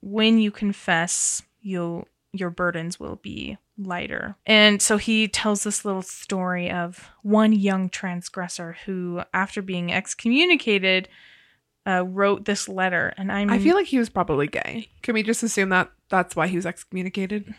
when you confess, you'll your burdens will be lighter. And so he tells this little story of one young transgressor who after being excommunicated uh, wrote this letter and I'm I feel like he was probably gay. Can we just assume that that's why he was excommunicated?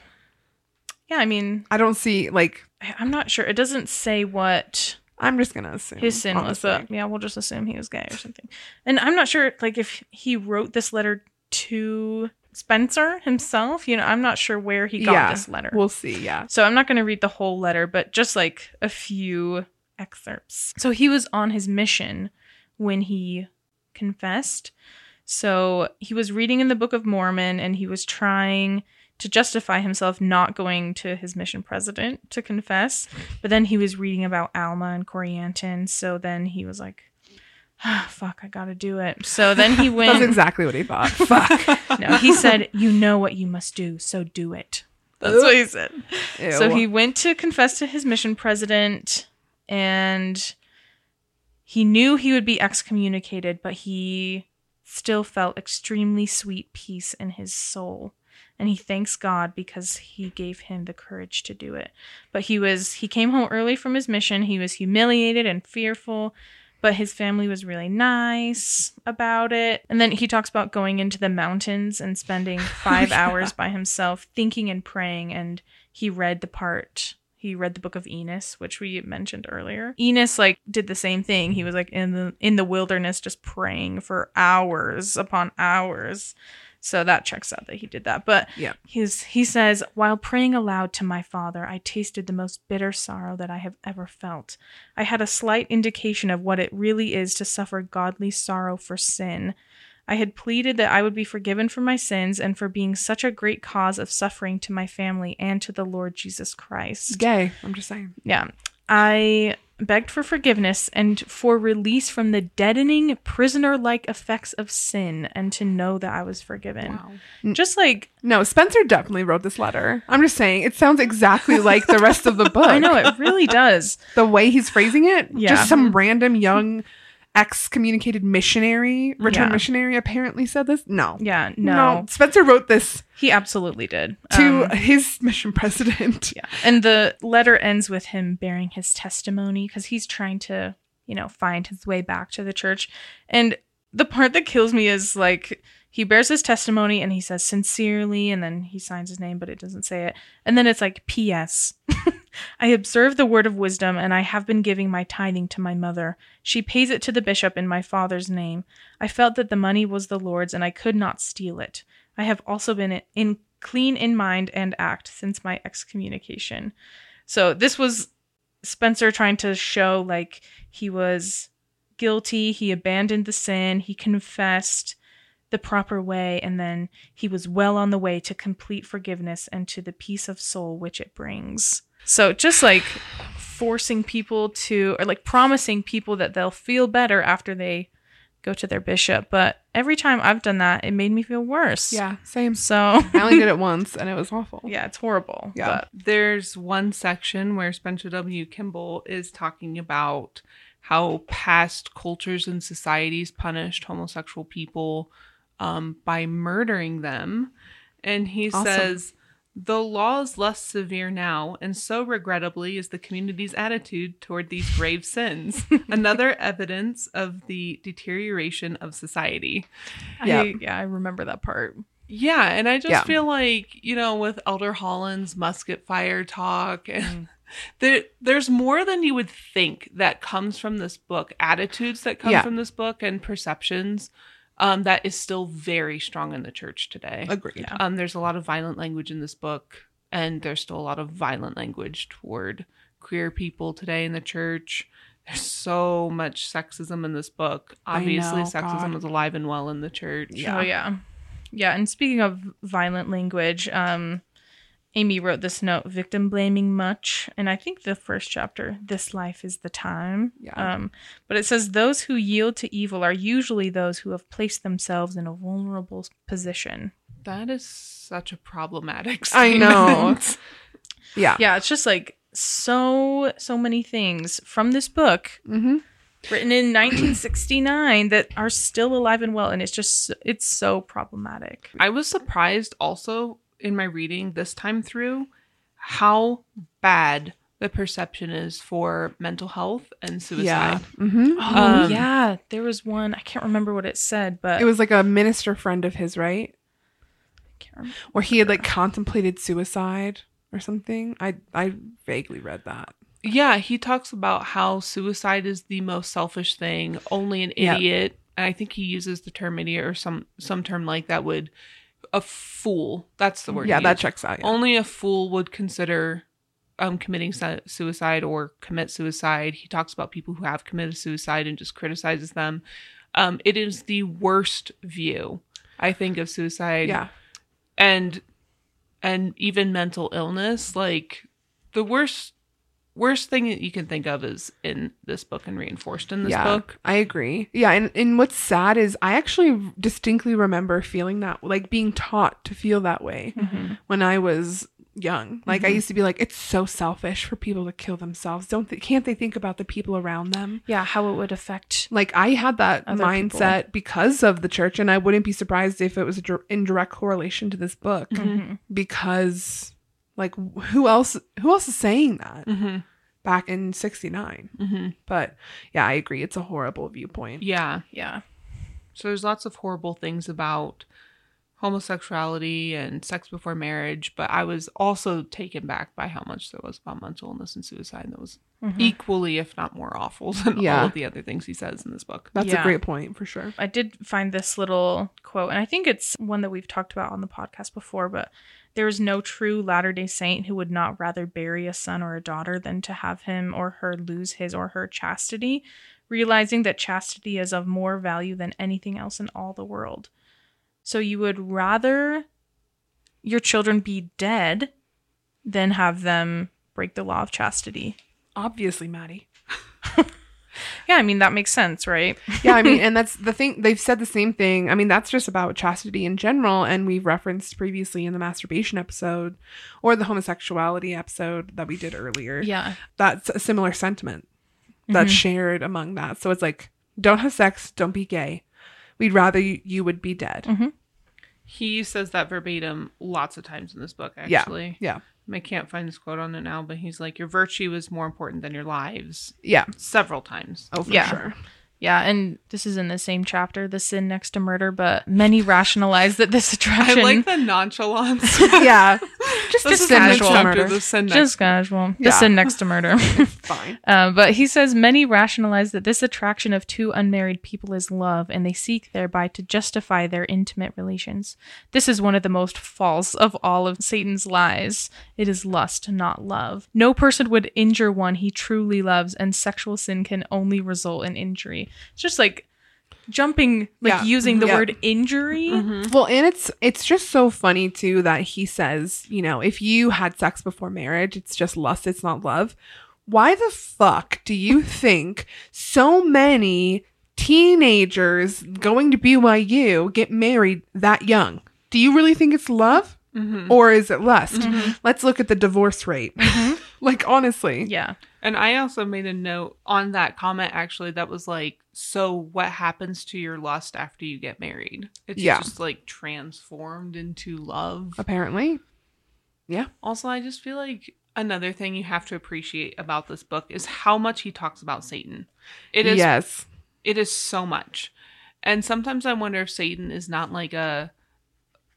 yeah, I mean, I don't see like. I'm not sure. It doesn't say what I'm just gonna assume his sin was, honestly. but yeah, we'll just assume he was gay or something. And I'm not sure, like, if he wrote this letter to Spencer himself. You know, I'm not sure where he got Yeah, this letter. We'll see. Yeah. so I'm not going to read the whole letter, but just like a few excerpts. So he was on his mission when he confessed. So he was reading in the Book of Mormon and he was trying to justify himself not going to his mission president to confess. But then he was reading about Alma and Corianton. So then he was like, ah, [sighs] fuck, I gotta do it. So then he [laughs] went. That's exactly what he thought. Fuck. [laughs] no, he said, You know what you must do, so do it. That's what he said. So he went to confess to his mission president and he knew he would be excommunicated, but he still felt extremely sweet peace in his soul. And he thanks God because he gave him the courage to do it. But he was he came home early from his mission. He was humiliated and fearful, but his family was really nice about it. And then he talks about going into the mountains and spending [laughs] 5 Yeah. hours by himself thinking and praying and he read the part he read the book of Enos, which we mentioned earlier. Enos like did the same thing. He was like in the in the wilderness just praying for hours upon hours. So that checks out that he did that. But Yeah. he's he says, while praying aloud to my father, I tasted the most bitter sorrow that I have ever felt. I had a slight indication of what it really is to suffer godly sorrow for sin. I had pleaded that I would be forgiven for my sins and for being such a great cause of suffering to my family and to the Lord Jesus Christ. gay. I'm just saying. Yeah. I begged for forgiveness and for release from the deadening prisoner like effects of sin and to know that I was forgiven. Wow. Just like, No, Spencer definitely wrote this letter. I'm just saying it sounds exactly [laughs] like the rest of the book. I know it really does. the way he's phrasing it. Yeah. Just some random young excommunicated missionary, return Yeah. missionary apparently said this. No. Yeah, no, Spencer wrote this he absolutely did. to Um, his mission president. [laughs] Yeah. And the letter ends with him bearing his testimony because he's trying to, you know, find his way back to the church. And the part that kills me is like he bears his testimony and he says sincerely and then he signs his name, but it doesn't say it. And then it's like, P.S. [laughs] I observe the word of wisdom and I have been giving my tithing to my mother. She pays it to the bishop in my father's name. I felt that the money was the Lord's and I could not steal it. I have also been in clean in mind and act since my excommunication. So this was Spencer trying to show like he was guilty, he abandoned the sin, he confessed the proper way, and then he was well on the way to complete forgiveness and to the peace of soul which it brings. So just like forcing people to or like promising people that they'll feel better after they go to their bishop, but every time I've done that, it made me feel worse. Yeah, same. So [laughs] I only did it once and it was awful. yeah, it's horrible. Yeah. but- There's one section where Spencer W. Kimball is talking about how past cultures and societies punished homosexual people um, by murdering them. And he Awesome. says, the law is less severe now, and so regrettably is the community's attitude toward these grave sins. [laughs] Another evidence of the deterioration of society. Yeah. I, yeah, I remember that part. Yeah, and I just Yeah. feel like, you know, with Elder Holland's musket fire talk and mm. [laughs] there there's more than you would think that comes from this book attitudes that come Yeah. from this book and perceptions um, that is still very strong in the church today Agreed. Yeah. um, there's a lot of violent language in this book and there's still a lot of violent language toward queer people today in the church there's so much sexism in this book obviously know, sexism God. is alive and well in the church Yeah. Oh yeah. Yeah, and speaking of violent language, um Amy wrote this note, victim blaming much, and I think the first chapter, this life is the time. Yeah. Um but it says those who yield to evil are usually those who have placed themselves in a vulnerable position. that is such a problematic I know. [laughs] Yeah. Yeah, it's just like so so many things from this book Mm-hmm. written in 1969 that are still alive and well and it's just it's so problematic. I was surprised also in my reading this time through how bad the perception is for mental health and suicide. Yeah. Mm-hmm. Oh Um, yeah, there was one. I can't remember what it said, but It was like a minister friend of his, right? I can't remember. Where he had like contemplated suicide or something. I I vaguely read that. Yeah, he talks about how suicide is the most selfish thing. Only an Yeah. idiot, and I think he uses the term idiot or some some term like that would a fool. That's the word. yeah, that used. checks out. Yeah. Only a fool would consider um, committing su- suicide or commit suicide. He talks about people who have committed suicide and just criticizes them. Um, it is the worst view, I think, of suicide yeah. and and even mental illness. Like the worst worst thing that you can think of is in this book and reinforced in this yeah, book. I agree. Yeah, and, and what's sad is I actually distinctly remember feeling that, like being taught to feel that way when I was young. Like I used to be like, it's so selfish for people to kill themselves. Don't th- can't they think about the people around them? Yeah, how it would affect. Like I had that mindset because of the church, and I wouldn't be surprised if it was a dir- in direct correlation to this book Mhm. because, like, who else? Who else is saying that Mm-hmm. back in '69? Mm-hmm. But yeah, I agree. It's a horrible viewpoint. Yeah. Yeah, So there's lots of horrible things about homosexuality and sex before marriage, but I was also taken back by how much there was about mental illness and suicide that was mm-hmm. equally, if not more awful [laughs] than Yeah. all of the other things he says in this book. That's Yeah. a great point for sure. I did find this little quote, and I think it's one that we've talked about on the podcast before. But there is no true Latter Day Saint who would not rather bury a son or a daughter than to have him or her lose his or her chastity, realizing that chastity is of more value than anything else in all the world. So you would rather your children be dead than have them break the law of chastity. Obviously, Maddie. [laughs] Yeah, I mean that makes sense, right? [laughs] Yeah, I mean, and [laughs] that's the thing. They've said the same thing. I mean, that's just about chastity in general, and we've referenced previously in the masturbation episode or the homosexuality episode that we did earlier. Yeah. That's a similar sentiment that's mm-hmm. shared among that. So it's like, don't have sex, don't be gay. We'd rather you, you would be dead. Mm-hmm. He says that verbatim lots of times in this book, Yeah. actually. Yeah. I can't find this quote on it now, but he's like, Your virtue is more important than your lives. Yeah. Several times. Oh, for Yeah. sure. Yeah, and this is in the same chapter, the sin next to murder, but many rationalize that this [laughs] attraction. I like the nonchalance. [laughs] Yeah. Just [laughs] This sin to chapter, murder. the sin next- just casual. The sin next to murder. Fine. Uh, but he says many rationalize that this attraction of two unmarried people is love, and they seek thereby to justify their intimate relations. This is one of the most false of all of Satan's lies. It is lust, not love. No person would injure one he truly loves, and sexual sin can only result in injury. It's just like jumping, like Yeah. using the Yeah. word injury. Mm-hmm. Well, and it's it's just so funny too that he says, you know, if you had sex before marriage, it's just lust, it's not love. Why the fuck do you think so many teenagers going to BYU get married that young? Do you really think it's love? Mm-hmm. Or is it lust? Mm-hmm. Let's look at the divorce rate. Mm-hmm. [laughs] like honestly. Yeah. And I also made a note on that comment actually that was like, so what happens to your lust after you get married? It's Yeah. just like transformed into love. Apparently. Yeah. Also, I just feel like another thing you have to appreciate about this book is how much he talks about Satan. It is yes. it is so much. And sometimes I wonder if Satan is not like a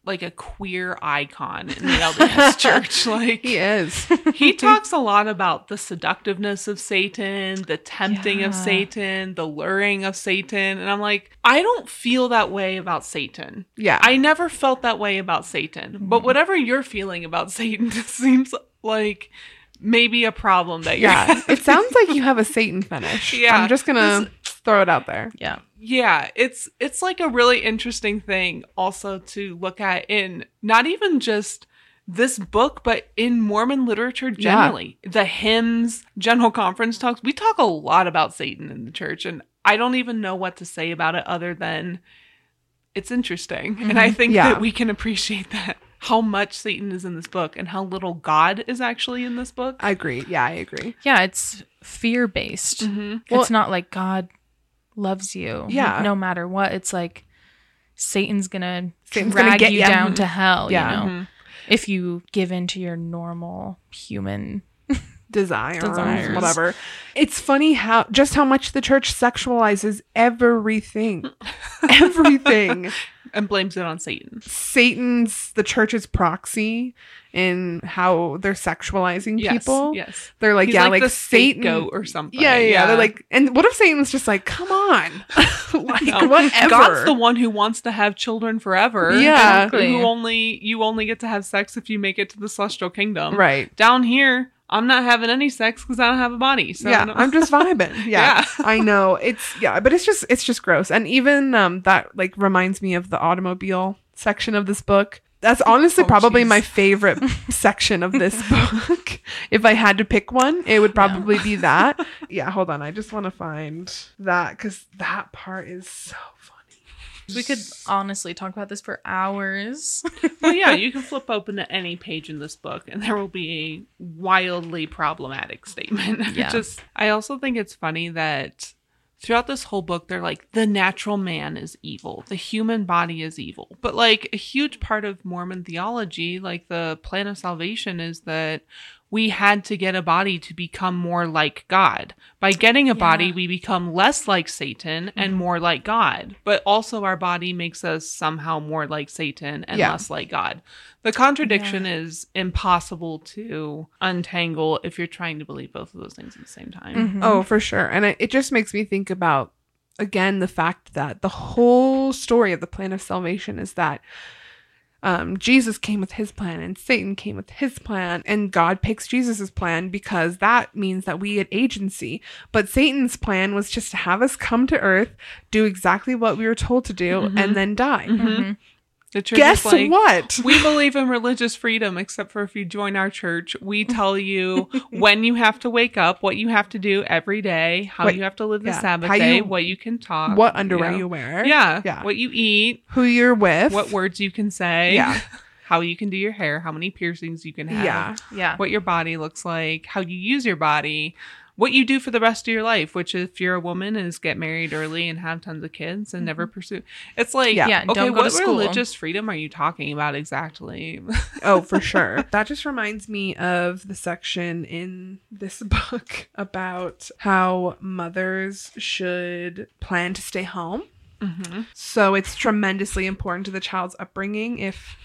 like a queer icon in the LDS church. [laughs] Like He is. he talks a lot about the seductiveness of Satan, the tempting of Satan, the luring of Satan. And I'm like, I don't feel that way about Satan. Yeah. I never felt that way about Satan. But mm-hmm. whatever you're feeling about [laughs] Satan seems like maybe a problem that you're yeah. It sounds like you have a Satan fetish. [laughs] Yeah. I'm just gonna throw it out there. Yeah. yeah it's it's like a really interesting thing also to look at in not even just this book but in mormon literature generally the hymns general conference talks we talk a lot about satan in the church and i don't even know what to say about it other than it's interesting and i think Yeah. that we can appreciate that how much satan is in this book and how little god is actually in this book I agree. Yeah, I agree. Yeah, it's fear based. Mhm. it's not like God loves you. Yeah. No matter what. It's like Satan's gonna Satan's drag gonna get you down to hell, Yeah. you know. Mhm. If you give in to your normal human [laughs] Desires, Desires. whatever. It's funny how just how much the church sexualizes everything. [laughs] everything. And blames it on satan Satan's the church's proxy in how they're sexualizing yes people. yes They're like, He's yeah, like, like, Satan. or something. Yeah, yeah, Yeah. They're like, and what if Satan's just like, come on, [laughs] [laughs] like No, whatever. God's the one who wants to have children forever. Yeah. and who only you only get to have sex if you make it to the celestial kingdom. right. Down here, I'm not having any sex because I don't have a body. So yeah, I'm just vibing. [laughs] Yeah, Yeah. I know. It's yeah, but it's just it's just gross. And even um that like reminds me of the automobile section of this book. That's honestly Oh, probably jeez. my favorite [laughs] section of this book. if I had to pick one, it would probably be that. Yeah, hold on. I just want to find that cuz that part is so. We could honestly talk about this for hours. [laughs] well, yeah, you [laughs] can flip open to any page in this book, and there will be a wildly problematic statement. [laughs] Yeah. Just, I also think it's funny that throughout this whole book, they're like, the natural man is evil, the human body is evil. But like a huge part of Mormon theology, like the plan of salvation, is that we had to get a body to become more like God. By getting a body, we become less like Satan and mm-hmm. more like God. But also, our body makes us somehow more like Satan and Yeah. less like God. The contradiction is impossible to untangle if you're trying to believe both of those things at the same time. Mm-hmm. Oh, for sure. And it, it just makes me think about, again, the fact that the whole story of the plan of salvation is that um, Jesus came with his plan and Satan came with his plan, and God picks Jesus's plan because that means that we get agency. But Satan's plan was just to have us come to earth, do exactly what we were told to do, and then die. Mhm. The church Guess is like, what? we believe in religious freedom, except for if you join our church. We tell you [laughs] when you have to wake up, what you have to do every day, how What- you have to live the yeah, Sabbath how day, you- what you can talk, what underwear know. you wear? Yeah, Yeah. what you eat, Who you're with? what words you can say, Yeah. [laughs] how you can do your hair, how many piercings you can have, Yeah. yeah. what your body looks like, how you use your body, what you do for the rest of your life, which if you're a woman is get married early and have tons of kids and never pursue. It's like, Yeah. Yeah, okay, what religious freedom are you talking about exactly? [laughs] Oh, for sure. that just reminds me of the section in this [laughs] book about how mothers should plan to stay home. mm-hmm. So it's tremendously important to the child's upbringing if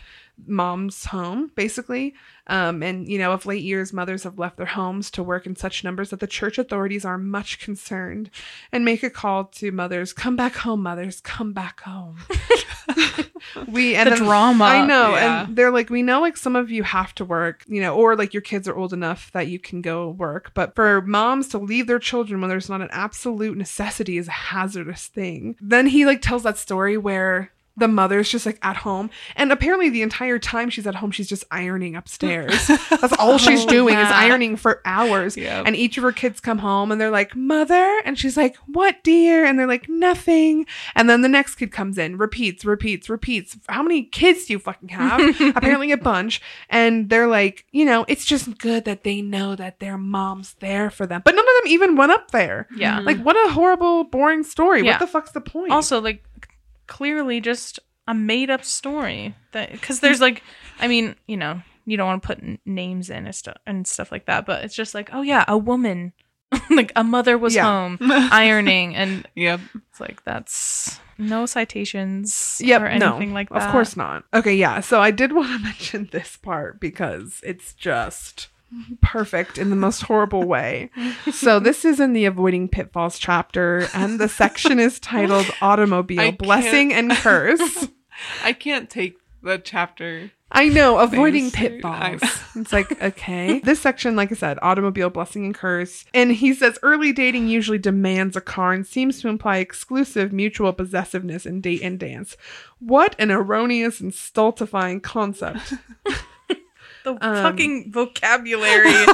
mom's home, basically. Um, and, you know, of late years, mothers have left their homes to work in such numbers that the church authorities are much concerned and make a call to mothers come back home, mothers, come back home. [laughs] we and The then- drama. I know. Yeah. And they're like, we know like some of you have to work, you know, or like your kids are old enough that you can go work. But for moms to leave their children when there's not an absolute necessity is a hazardous thing. Then he like tells that story where the mother's just like at home. And apparently the entire time she's at home she's just ironing upstairs. [laughs] That's all she's Oh, doing is ironing for hours. Yep. and each of her kids come home and they're like mother? And she's like what dear? And they're like nothing. And then the next kid comes in repeats repeats repeats. How many kids do you fucking have? [laughs] Apparently a bunch. And they're like you know it's just good that they know that their mom's there for them. But none of them even went up there. Yeah. like what a horrible boring story. Yeah. what the fuck's the point? Also like clearly just a made up story that because there's like i mean you know you don't want to put n- names in and stuff and stuff like that but it's just like oh yeah a woman [laughs] like a mother was Yeah. home [laughs] ironing, and Yep. it's like that's no citations Yep, or anything no, like that. Of course not. Okay, yeah. So I did want to [laughs] mention this part because it's just perfect in the most horrible way. so this is in the avoiding pitfalls chapter and the section is titled [laughs] automobile I blessing and curse. [laughs] I can't take the chapter. I know, avoiding pitfalls. [laughs] It's like, okay. This section, like I said, automobile blessing and curse. And he says early dating usually demands a car and seems to imply exclusive mutual possessiveness in date and dance. What an erroneous and stultifying concept. The Um, fucking vocabulary. [laughs]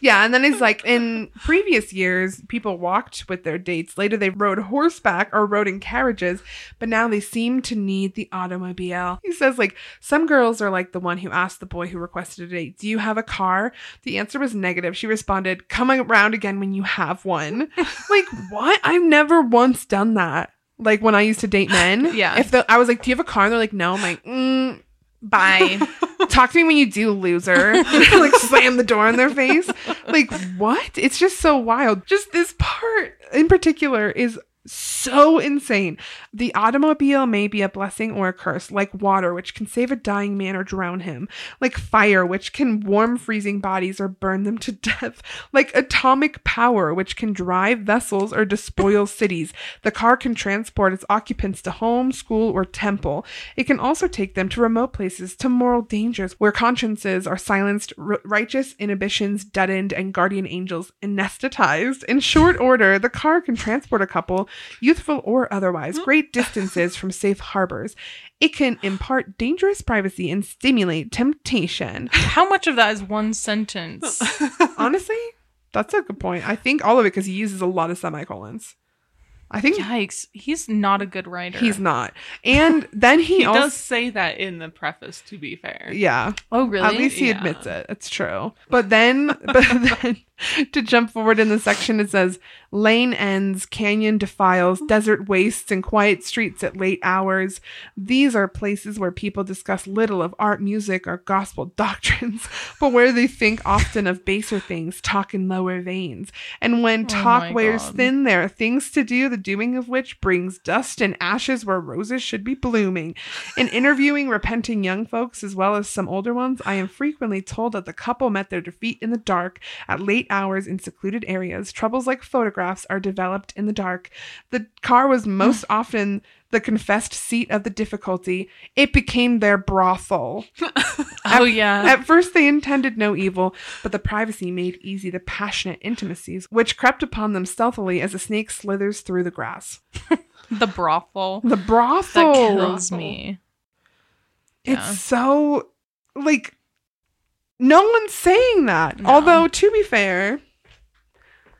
Yeah, and then he's like, in previous years, people walked with their dates. Later, they rode horseback or rode in carriages, but now they seem to need the automobile. He says, like, some girls are like the one who asked the boy who requested a date, Do you have a car? The answer was negative. She responded, Come around again when you have one. [laughs] like, what? I've never once done that. Like, when I used to date men. [laughs] Yeah. If the, I was like, Do you have a car? And they're like, No. I'm like, mm, Bye. Talk to me when you do loser. [laughs] Like slam the door in their face. Like what? It's just so wild. Just this part in particular is so insane the automobile may be a blessing or a curse like water which can save a dying man or drown him like fire which can warm freezing bodies or burn them to [laughs] death like atomic power which can drive vessels or despoil [laughs] cities. The car can transport its occupants to home school or temple. It can also take them to remote places, to moral dangers where consciences are silenced, r- righteous inhibitions deadened, and guardian angels anesthetized. In short order, the car can transport a couple, youthful or otherwise, great distances from safe harbors. It can impart dangerous privacy and stimulate temptation. How much of that is one sentence? [laughs] Honestly, that's a good point. I think all of it because he uses a lot of semicolons. I think Yikes. He's not a good writer. he's not. And then he, [laughs] He also. does say that in the preface, to be fair. yeah. Oh, really? At least he Yeah. admits it. It's true. But then, [laughs] but then, [laughs] to jump forward in the section, it says lane ends, canyon defiles, desert wastes, and quiet streets at late hours. These are places where people discuss little of art, music, or gospel [laughs] doctrines, but where they think often of baser things, talk in lower veins. And when Oh talk my wears God. thin, there are things to do, the doing of which brings dust and ashes where roses should be blooming. In interviewing repenting young folks as well as some older ones, I am frequently told that the couple met their defeat in the dark at late hours in secluded areas. Troubles like photographs are developed in the dark. The car was [sighs] most often the confessed seat of the difficulty. It became their brothel. [laughs] Oh, yeah. At first, they intended no evil, but the privacy made easy the passionate intimacies, which crept upon them stealthily as a snake slithers through the grass. [laughs] the brothel. The brothel That kills me. It's Yeah. so like no one's saying that. No. Although to be fair,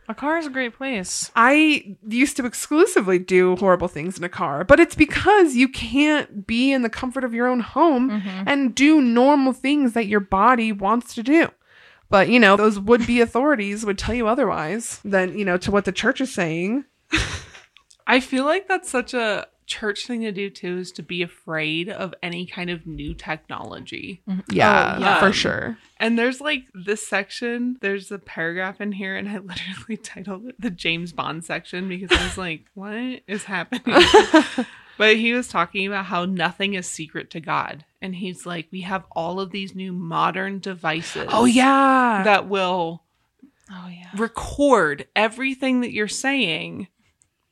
A car is a great place. I used to exclusively do horrible things in a car, but it's because you can't be in the comfort of your own home Mhm. and do normal things that your body wants to do. But, you know, those would be [laughs] authorities would tell you otherwise than, you know, to what the church is saying. [laughs] I feel like that's such a church thing to do too, is to be afraid of any kind of new technology. Mm-hmm. Yeah, Oh, yeah. for sure. And there's like this section, there's a paragraph in here, and I [laughs] literally titled it the James Bond section because I was like, [laughs] what is happening? [laughs] but he was talking about how nothing is secret to God. And he's like, we have all of these new modern devices. Oh, yeah. That will Oh, yeah. record everything that you're saying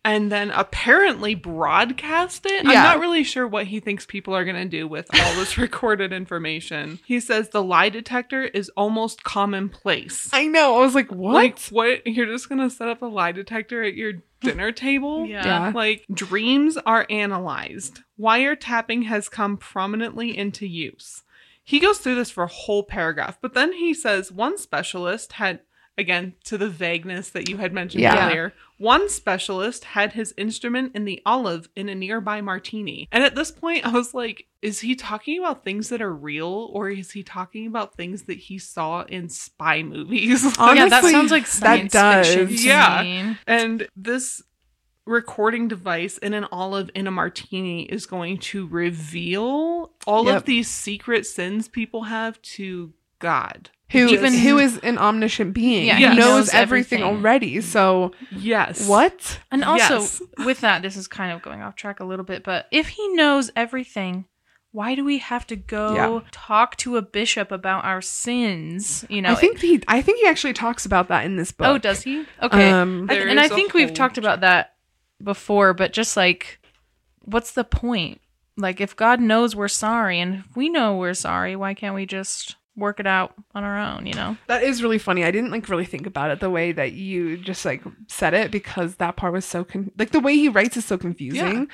and then apparently broadcast it. I'm not really sure what he thinks people are going to do with all this [laughs] recorded information. He says the lie detector is almost commonplace. I know. I was like, what? Like, what? You're just going to set up a lie detector at your dinner table? [laughs] Yeah. Yeah. Like, dreams are analyzed. Wiretapping has come prominently into use. He goes through this for a whole paragraph, but then he says one specialist had, again, to the vagueness that you had mentioned Yeah. earlier, one specialist had his instrument in the olive in a nearby martini. And at this point, I was like, is he talking about things that are real or is he talking about things that he saw in spy movies? [laughs] yeah, that sounds like that science does. fiction to Yeah. me. And this recording device in an olive in a martini is going to reveal all Yep. of these secret sins people have to God. Who Even- who is an omniscient being Yeah, who he knows, knows everything, everything. already. So Yes. what? And also, Yes. with that, this is kind of going off track a little bit, but if he knows everything, why do we have to go Yeah. talk to a bishop about our sins? You know, I think he I think he actually talks about that in this book. oh, does he? Okay. Um, I- There and I think we've talked about that before, but just like, what's the point? Like, if God knows we're sorry and if we know we're sorry, why can't we just work it out on our own, you know? That is really funny. I didn't like really think about it the way that you just like said it because that part was so con- like the way he writes is so confusing. Yeah.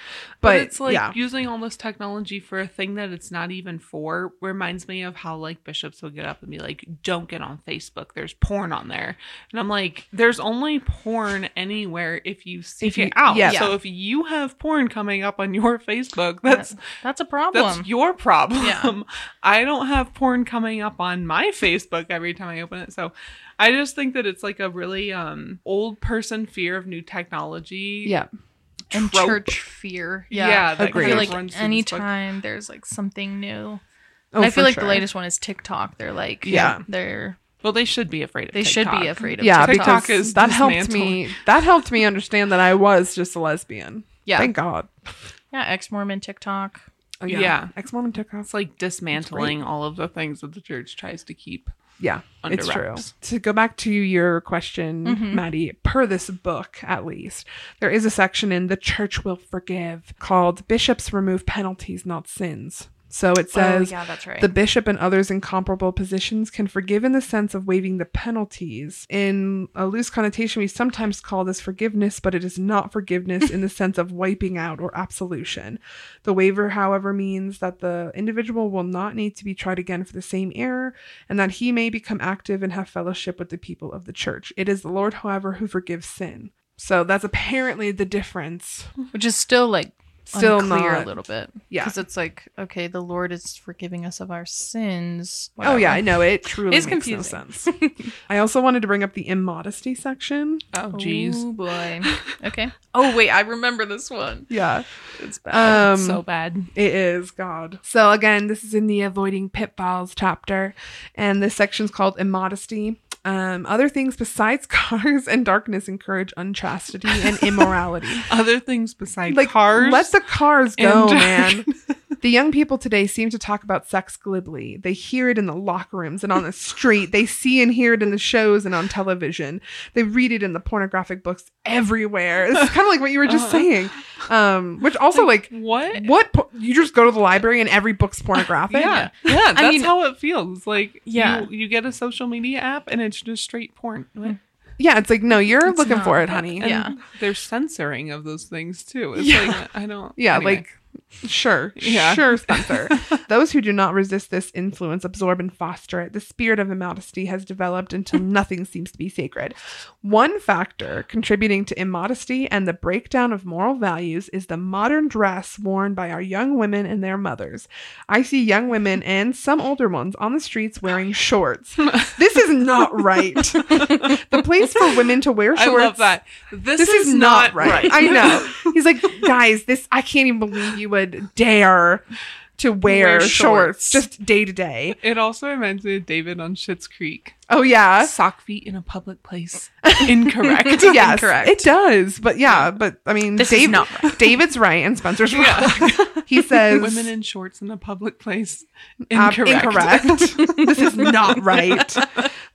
But, But, it's like yeah, using all this technology for a thing that it's not even for reminds me of how like bishops will get up and be like, don't get on Facebook. There's porn on there. And I'm like, there's only porn anywhere if you seek If you- it out. yeah. So if you have porn coming up on your [laughs] Facebook, that's That's a problem. that's your problem. Yeah. [laughs] I don't have porn coming up on my [laughs] Facebook every time I open it. So I just think that it's like a really um old person fear of new technology. yeah, and trope. church fear. Yeah, Yeah. that Agreed. I feel like runs through anytime there's like something new. Oh, I feel like sure. the latest one is TikTok. They're like, Yeah. they're Well, they should be afraid of they should TikTok. be afraid of Yeah, TikTok. TikTok because is that helped me. That helped me understand that I was just a lesbian. yeah, Thank God. yeah, ex Mormon TikTok. Oh, Yeah. ex Mormon TikTok. It's like dismantling all of the things that the church tries to keep. Yeah, under it's true. To go back to your question, Mhm. Maddie, per this book at least, there is a section in The Church Will Forgive called Bishops Remove Penalties, Not Sins. So it oh, says oh, yeah, that's right. the bishop and others in comparable positions can forgive in the sense of waiving the penalties. In a loose connotation, we sometimes call this forgiveness, but it is not forgiveness in the [laughs] sense of wiping out or absolution. The waiver, however, means that the individual will not need to be tried again for the same error and that he may become active and have fellowship with the people of the church. It is the Lord, however, who forgives sin. So that's apparently the difference. which is still like Still unclear not- a little bit. Yeah. because it's like okay, the Lord is forgiving us of our sins. Oh yeah, I know it truly It's makes no sense. I also wanted to bring up the immodesty section. [laughs] Oh, jeez. Oh boy. [laughs] okay. Oh wait, I remember this one. Yeah, It's bad. Um, It's so bad. it is God. So again, this is in the avoiding pitfalls chapter, and this section's called immodesty. Um, other things besides [laughs] cars and darkness encourage unchastity and [laughs] immorality. Other things besides like cars. let the cars go, man. The young people today seem to talk about sex glibly. They hear it in the locker rooms and on the street. They see and hear it in the shows and on television. They read it in the pornographic books everywhere. It's kind of like what you were just Uh-huh. saying. Um, which also like, what? what po- you just go to the library and every book's pornographic. Yeah, yeah, [laughs] that's mean- how it feels. Like, Yeah. you, you get a social media app and it's just straight porn. What? yeah. It's like no, you're It's looking for it, honey. And Yeah. there's censoring of those things too. It's Yeah. like I don't. Yeah, anyway. like sure, Yeah. sure, Spencer. [laughs] Those who do not resist this influence absorb and foster it. The spirit of immodesty has developed until [laughs] nothing seems to be sacred. One factor contributing to immodesty and the breakdown of moral values is the modern dress worn by our young women and their mothers. I see young women and some older ones on the streets oh, wearing shorts. [laughs] This is not right. the place for women to wear shorts. I love that. This, this is, not right. I know. He's like, guys, this I can't even believe you would dare to wear, Wear shorts. shorts. just day to day. It also reminds me of David on Schitt's Creek. Oh yeah. Sock feet in a public place. [laughs] Incorrect. [laughs] yes, Incorrect. it does. But yeah, but I mean, This is Dave- not right. [laughs] David's right and Spencer's wrong. Yeah. He says Women in shorts in a public place. Uh, Incorrect. incorrect. this is not right.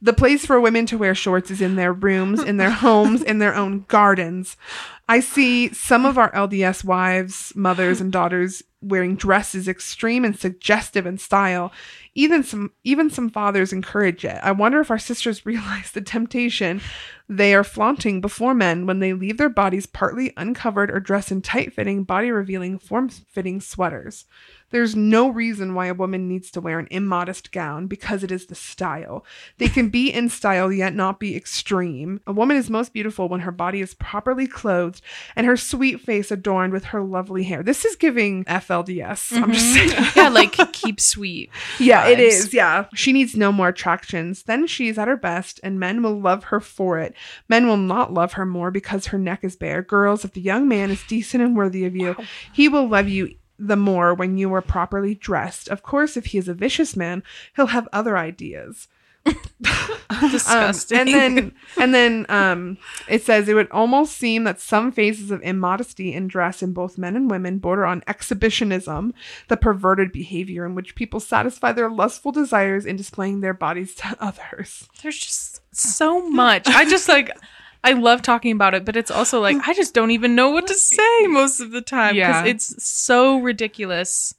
The place for women to wear shorts is in their rooms, in their homes, in their own gardens. I see some of our LDS wives, mothers, and daughters wearing dresses extreme and suggestive in style. Even some even some fathers encourage it. I wonder if our sisters [laughs] realize the temptation they are flaunting before men when they leave their bodies partly uncovered or dress in tight-fitting, body-revealing, form-fitting sweaters. There's no reason why a woman needs to wear an immodest gown because it is the style. They can be in style yet not be extreme. A woman is most beautiful when her body is properly clothed and her sweet face adorned with her lovely hair. This is giving FLDS. I'm just mm-hmm. saying. [laughs] yeah, like keep sweet. Yeah, it vibes. is. Yeah. She needs no more attractions. Then she's at her best, and men will love her for it. Men will not love her more because her neck is bare. Girls, if the young man is decent and worthy of you, he will love you the more when you are properly dressed. Of course, if he is a vicious man, he'll have other ideas. [laughs] Um, Disgusting. and then and then um it says it would almost seem that some phases of immodesty in dress in both men and women border on exhibitionism, the perverted behavior in which people satisfy their lustful desires in displaying their bodies to [laughs] others. There's just so much. I just like I love talking about it, but it's also like I just don't even know what to say most of the time because Yeah. it's so ridiculous.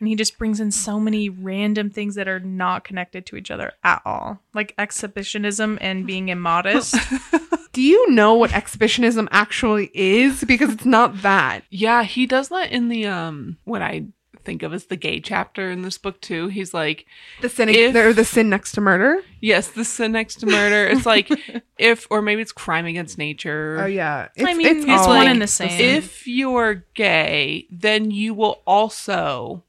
And he just brings in so many random things that are not connected to each other at all. Like exhibitionism and being immodest. [laughs] Do you know what exhibitionism actually is? Because it's not that. Yeah, he does that in the um what I think of as the gay chapter in this book too. He's like, The sin If- or the sin next to murder. yes, the sin next to murder. It's [laughs] like if or maybe it's crime against nature. Oh yeah. I mean, it's all one like and the same. If you're gay, then you will also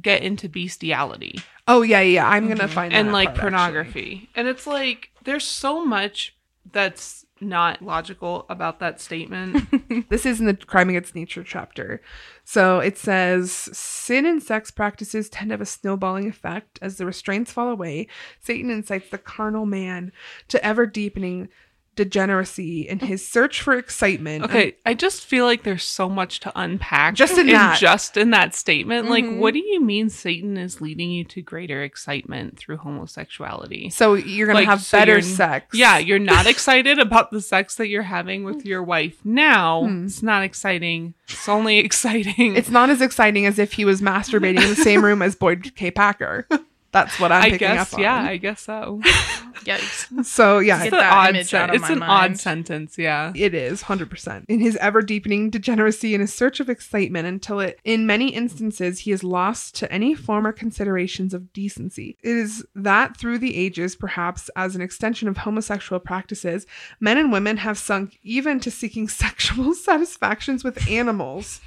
get into bestiality Oh yeah, yeah. I'm gonna mm-hmm. find and like part, pornography. And it's like there's so much that's not logical about that statement. [laughs] This is in the crime against nature chapter. So it says sin and sex practices tend to have a snowballing effect as the restraints fall away. Satan incites the carnal man to ever deepening degeneracy in his search for excitement. Okay, I just feel like there's so much to unpack Just in that. just in that statement. Like, Mhm. what do you mean Satan is leading you to greater excitement through homosexuality? So you're gonna have so better sex. Yeah, you're not [laughs] excited about the sex that you're having with your wife now. Hmm. It's not exciting. It's only [laughs] exciting. It's not as exciting as if he was masturbating in the same room as Boyd K. Packer. [laughs] That's what I'm I picking guess, up on. yeah, I guess so. [laughs] Yikes. So yeah, Get It's, that an odd, image sen- out of it's my an mind. odd sentence, yeah. It is 100%. In his ever deepening degeneracy and his search of excitement until it, in many instances, he is lost to any former considerations of decency. It is that through the ages, perhaps as an extension of homosexual practices, men and women have sunk even to seeking [laughs] sexual satisfactions with animals.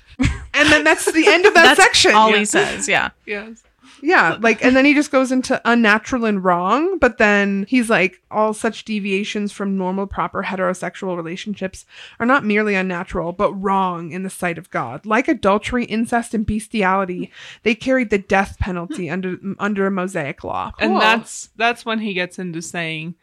and then that's the end of that That's section. all yeah. he says. Yeah. [laughs] Yes. Yeah, like, and then he just goes into unnatural and wrong, but then he's like, all such deviations from normal, proper heterosexual relationships are not merely unnatural, but wrong in the sight of God. Like adultery, incest, and bestiality, they carried the death penalty hmm. under under a Mosaic law. And that's that's when he gets into saying,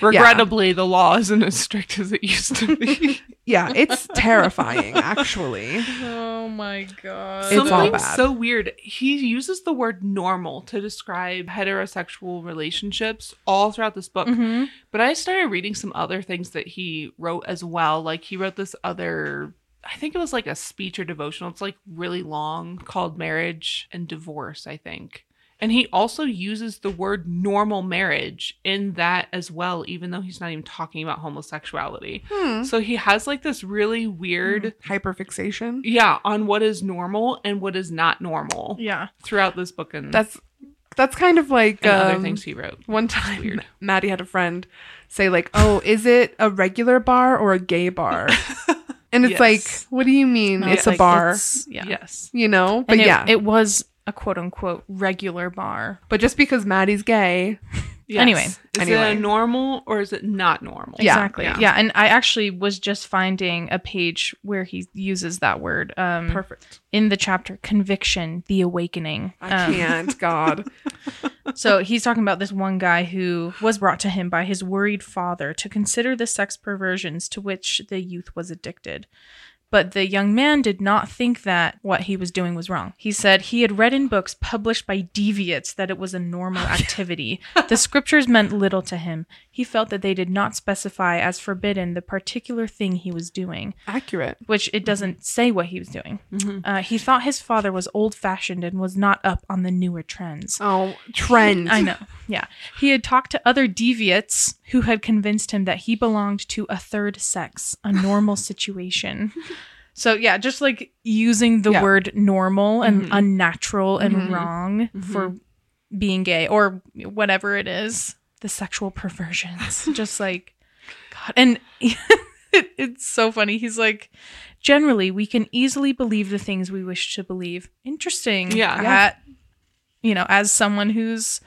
regrettably, the law isn't as strict as it used to be. [laughs] yeah, it's terrifying, actually. Oh my god. It's all Something bad. so weird. He uses the word normal to describe heterosexual relationships all throughout this book. hmm But I started reading some other things that he wrote as well. Like he wrote this other I think it was like a speech or devotional. It's like really long called Marriage and Divorce, I think. And he also uses the word normal marriage in that as well, even though he's not even talking about homosexuality. Hmm. So he has like this really weird, Hyperfixation. yeah, on what is normal and what is not normal Yeah. throughout this book and, That's that's kind of like and other um, things he wrote. One time, weird. [laughs] Maddie had a friend say like, "Oh, is it a regular bar or a gay bar?" [laughs] And it's Yes. like, "What do you mean? No, it's, a like, bar?" it's- yeah. Yes. You know? But And it, yeah, it was a quote unquote regular bar. but just because Maddie's gay, [laughs] yes. Anyway. Is Anyway. it a normal or is it not normal? Exactly. yeah. Yeah. And I actually was just finding a page where he uses that word um, perfect. in the chapter Conviction, the Awakening. I Um, can't. God, [laughs] [laughs] So he's talking about this one guy who was brought to him by his worried father to consider the sex perversions to which the youth was addicted. But the young man did not think that what he was doing was wrong. He said he had read in books published by deviates that it was a normal activity. the scriptures meant little to him. He felt that they did not specify as forbidden the particular thing he was doing, accurate. which it doesn't say what he was doing. Mhm. Uh, he thought his father was old fashioned and was not up on the newer trends. Oh, trend. I know. Yeah. He had talked to other deviates who had convinced him that he belonged to a third sex, a normal [laughs] situation. So, yeah, just like using the Yeah. word normal and Mhm. unnatural and Mhm. wrong for being gay or whatever it is, the sexual perversions. [laughs] just like, God. And it, [laughs] it's so funny. He's like, generally, we can easily believe the things we wish to believe. Interesting. Yeah. Yeah. At, you know, as someone who's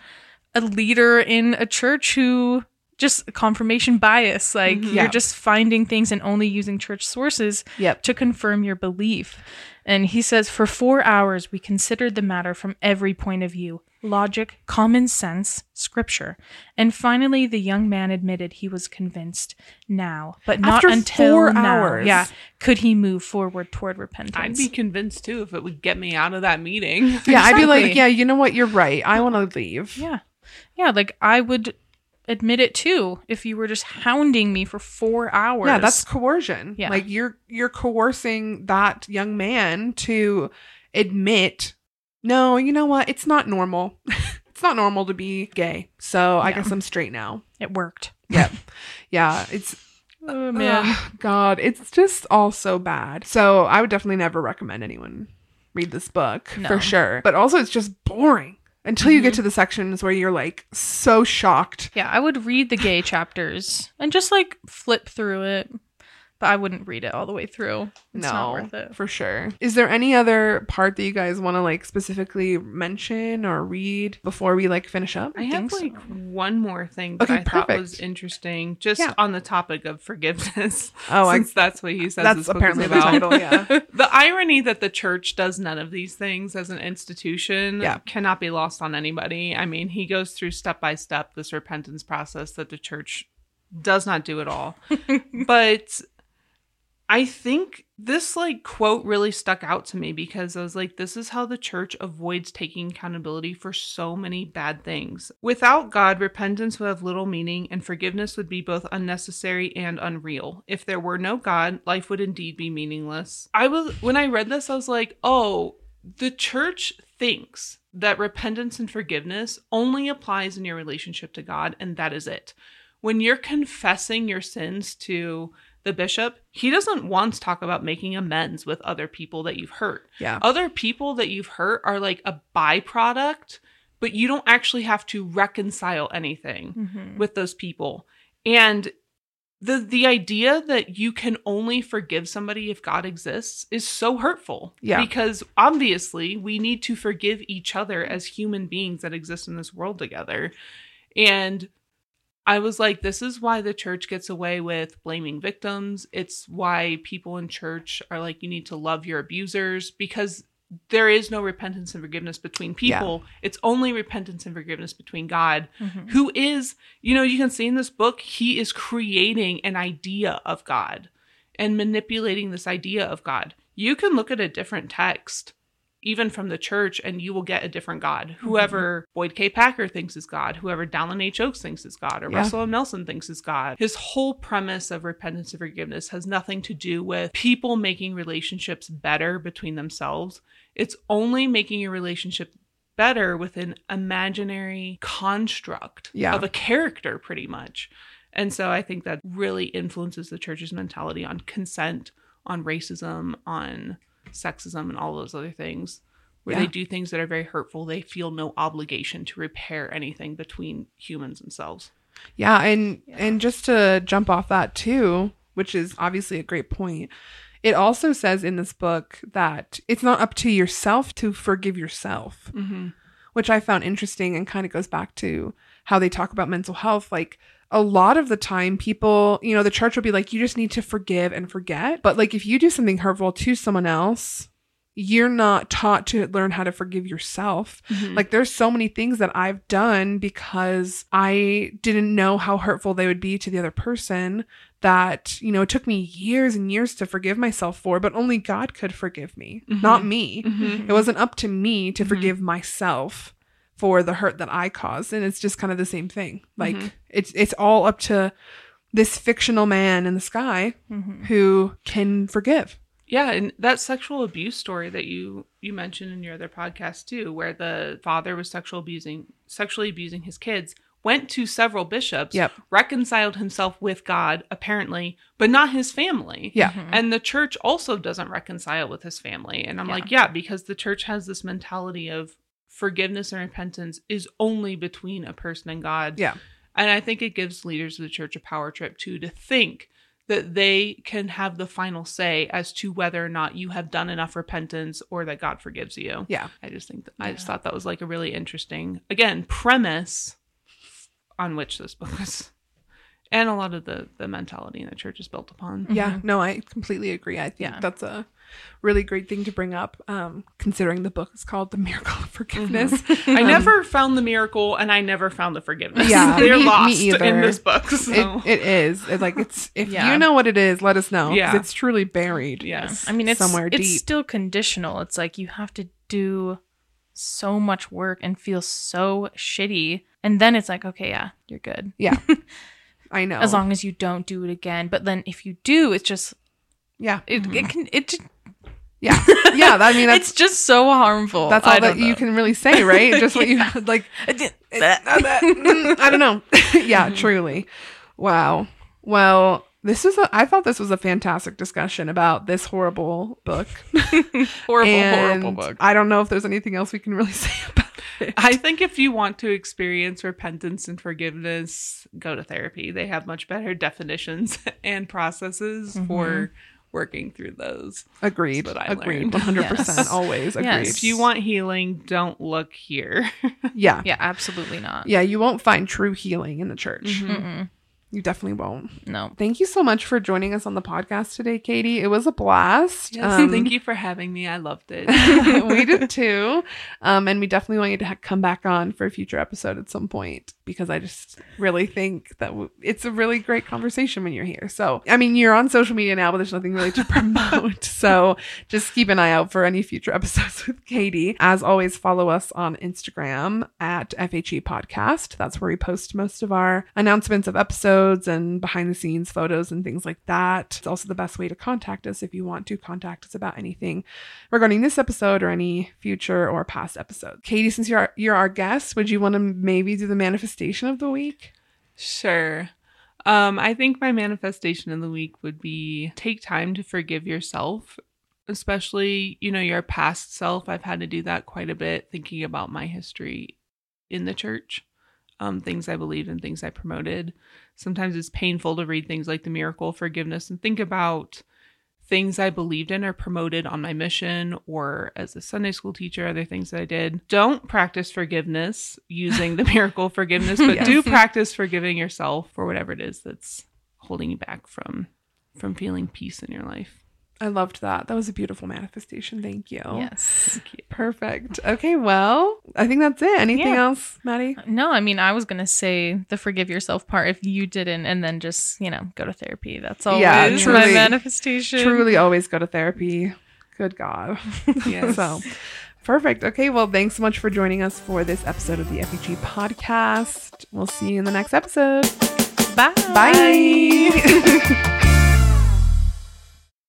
a leader in a church who just confirmation bias, like Mhm. you're Yeah. just finding things and only using church sources Yep. to confirm your belief. And he says, for four hours, we considered the matter from every point of view. logic, common sense, scripture. And finally, the young man admitted he was convinced now, but not After until four now. hours. Yeah, could he move forward toward repentance? I'd be convinced too if it would get me out of that meeting. Yeah, I'd be like, yeah, you know what? You're right. I want to leave. yeah, yeah. Like I would admit it too if you were just hounding me for four hours. Yeah, that's coercion. Yeah. Like you're you're coercing that young man to admit, no, you know what? It's not normal. [laughs] it's not normal to be gay. So I Yeah. guess I'm straight now. it worked. Yeah. [laughs] yeah. It's Oh Ugh, God, it's just all so bad. So I would definitely never recommend anyone read this book No. for sure. But also, it's just boring until you get mm-hmm. to the sections where you're like so shocked. Yeah, I would read the gay chapters and just like flip through it, but I wouldn't read it all the way through. It's no, not worth it. for sure. Is there any other part that you guys want to like specifically mention or read before we like finish up? I have think like so. one more thing that Okay, I thought was interesting, just Yeah. on the topic of forgiveness. [laughs] Oh, I- since that's what he says. That's this book apparently the about. title, yeah. [laughs] [laughs] the irony that the church does none of these things as an institution Yeah. cannot be lost on anybody. I mean, he goes through step by step this repentance process that the church does not do at all. but I think this like quote really stuck out to me because I was like, this is how the church avoids taking accountability for so many bad things. Without God, repentance would have little meaning and forgiveness would be both unnecessary and unreal. If there were no God, life would indeed be meaningless. I was when I read this, I was like, oh, the church thinks that repentance and forgiveness only applies in your relationship to God, and that is it. When you're confessing your sins to the bishop, he doesn't once talk about making amends with other people that you've hurt. Yeah. Other people that you've hurt are like a byproduct, but you don't actually have to reconcile anything Mhm. with those people. And the the idea that you can only forgive somebody if God exists is so hurtful. Yeah. Because obviously we need to forgive each other as human beings that exist in this world together. And I was like, this is why the church gets away with blaming victims. It's why people in church are like, you need to love your abusers because there is no repentance and forgiveness between people. It's only repentance and forgiveness between God, Mhm. who is, you know, you can see in this book, he is creating an idea of God and manipulating this idea of God. You can look at a different text, even from the church, and you will get a different God. Mm-hmm. Whoever Boyd K. Packer thinks is God, whoever Dallin H. Oaks thinks is God, or Yeah. Russell M. Nelson thinks is God. His whole premise of repentance and forgiveness has nothing to do with people making relationships better between themselves. It's only making your relationship better with an imaginary construct Yeah. of a character, pretty much. And so I think that really influences the church's mentality on consent, on racism, on sexism, and all those other things. Where Yeah. they do things that are very hurtful, they feel no obligation to repair anything between humans themselves. Yeah, and Yeah. and just to jump off that too, which is obviously a great point. It also says in this book that it's not up to yourself to forgive yourself, Mm-hmm. which I found interesting and kind of goes back to how they talk about mental health. Like a lot of the time, people, you know, the church will be like, you just need to forgive and forget. But like if you do something hurtful to someone else, you're not taught to learn how to forgive yourself. Like there's so many things that I've done because I didn't know how hurtful they would be to the other person that, you know, it took me years and years to forgive myself for, but only God could forgive me, not me. Mm-hmm. It wasn't up to me to Mhm. forgive myself for the hurt that I caused. And it's just kind of the same thing. Like Mhm. it's it's all up to this fictional man in the sky Mhm. who can forgive. Yeah, and that sexual abuse story that you you mentioned in your other podcast too, where the father was sexual abusing sexually abusing his kids, went to several bishops, Yep. reconciled himself with God apparently, but not his family. Yeah. Mhm. And the church also doesn't reconcile with his family. And I'm Yeah. like, yeah, because the church has this mentality of forgiveness and repentance is only between a person and God. Yeah. And I think it gives leaders of the church a power trip too to think that they can have the final say as to whether or not you have done enough repentance or that God forgives you. Yeah. I just think that, I just thought that was like a really interesting again premise on which this book was and a lot of the the mentality in the church is built upon. Yeah, mm-hmm. no, I completely agree. I think Yeah. that's a really great thing to bring up, um, considering the book is called The Miracle of Forgiveness. Mm-hmm. [laughs] I um, never found the miracle, and I never found the forgiveness. Yeah, [laughs] they're me- me lost either. in this book. So. It, it is. It's like it's if Yeah. you know what it is, let us know. Yeah. it's truly buried. yes, I mean, it's somewhere deep. it's deep. still conditional. It's like you have to do so much work and feel so shitty, and then it's like, okay, yeah, you're good Yeah, [laughs] I know. as long as you don't do it again. But then if you do, it's just yeah, it it mm-hmm. can it just, yeah, yeah. I mean, [laughs] that's it's just so harmful. that's all that don't you can really say, right? [laughs] Just what you [laughs] like. Mm, I don't know. yeah, truly. Wow. Well, this is a. I thought this was a fantastic discussion about this horrible book. horrible, And horrible book. I don't know if there's anything else we can really say about it. I think if you want to experience repentance and forgiveness, go to therapy. They have much better definitions and processes for working through those. Agreed. That's what I Agreed. learned. 100%. [laughs] Yes. Always. Agreed. Yes. If you want healing, don't look here. [laughs] Yeah. Yeah, absolutely not. Yeah. You won't find true healing in the church. Mm-hmm. Mm-mm. You definitely won't. No. Thank you so much for joining us on the podcast today, Katie. It was a blast. Yes, Um, thank you for having me. I loved it. [laughs] we did [laughs] too. Um, and we definitely want you to ha- come back on for a future episode at some point because I just really think that w- it's a really great conversation when you're here. So, I mean, you're on social media now, but there's nothing really to [laughs] promote. so, just keep an eye out for any future episodes with Katie. As always, follow us on Instagram at FHE Podcast. That's where we post most of our announcements of episodes and behind the scenes photos and things like that. It's also the best way to contact us if you want to contact us about anything regarding this episode or any future or past episodes. Katie, since you're our, you're our guest, would you want to maybe do the manifestation of the week? Sure. Um, I think my manifestation of the week would be take time to forgive yourself, especially, you know, your past self. I've had to do that quite a bit, thinking about my history in the church, um, things I believed and things I promoted. Sometimes it's painful to read things like the miracle of forgiveness and think about things I believed in or promoted on my mission or as a Sunday school teacher, other things that I did. Don't practice forgiveness using the [laughs] miracle of forgiveness, but Yes. do practice forgiving yourself for whatever it is that's holding you back from from feeling peace in your life. I loved that. That was a beautiful manifestation. Thank you. Yes. Perfect. Okay, well, I think that's it. Anything Yeah. else, Maddie? No, I mean, I was gonna say the forgive yourself part if you didn't, and then just you know go to therapy. That's always Yeah, my manifestation. Truly always go to therapy. Good God. [laughs] [laughs] Yes. so perfect. Okay, well, thanks so much for joining us for this episode of the FHE podcast. We'll see you in the next episode. Bye. Bye. [laughs]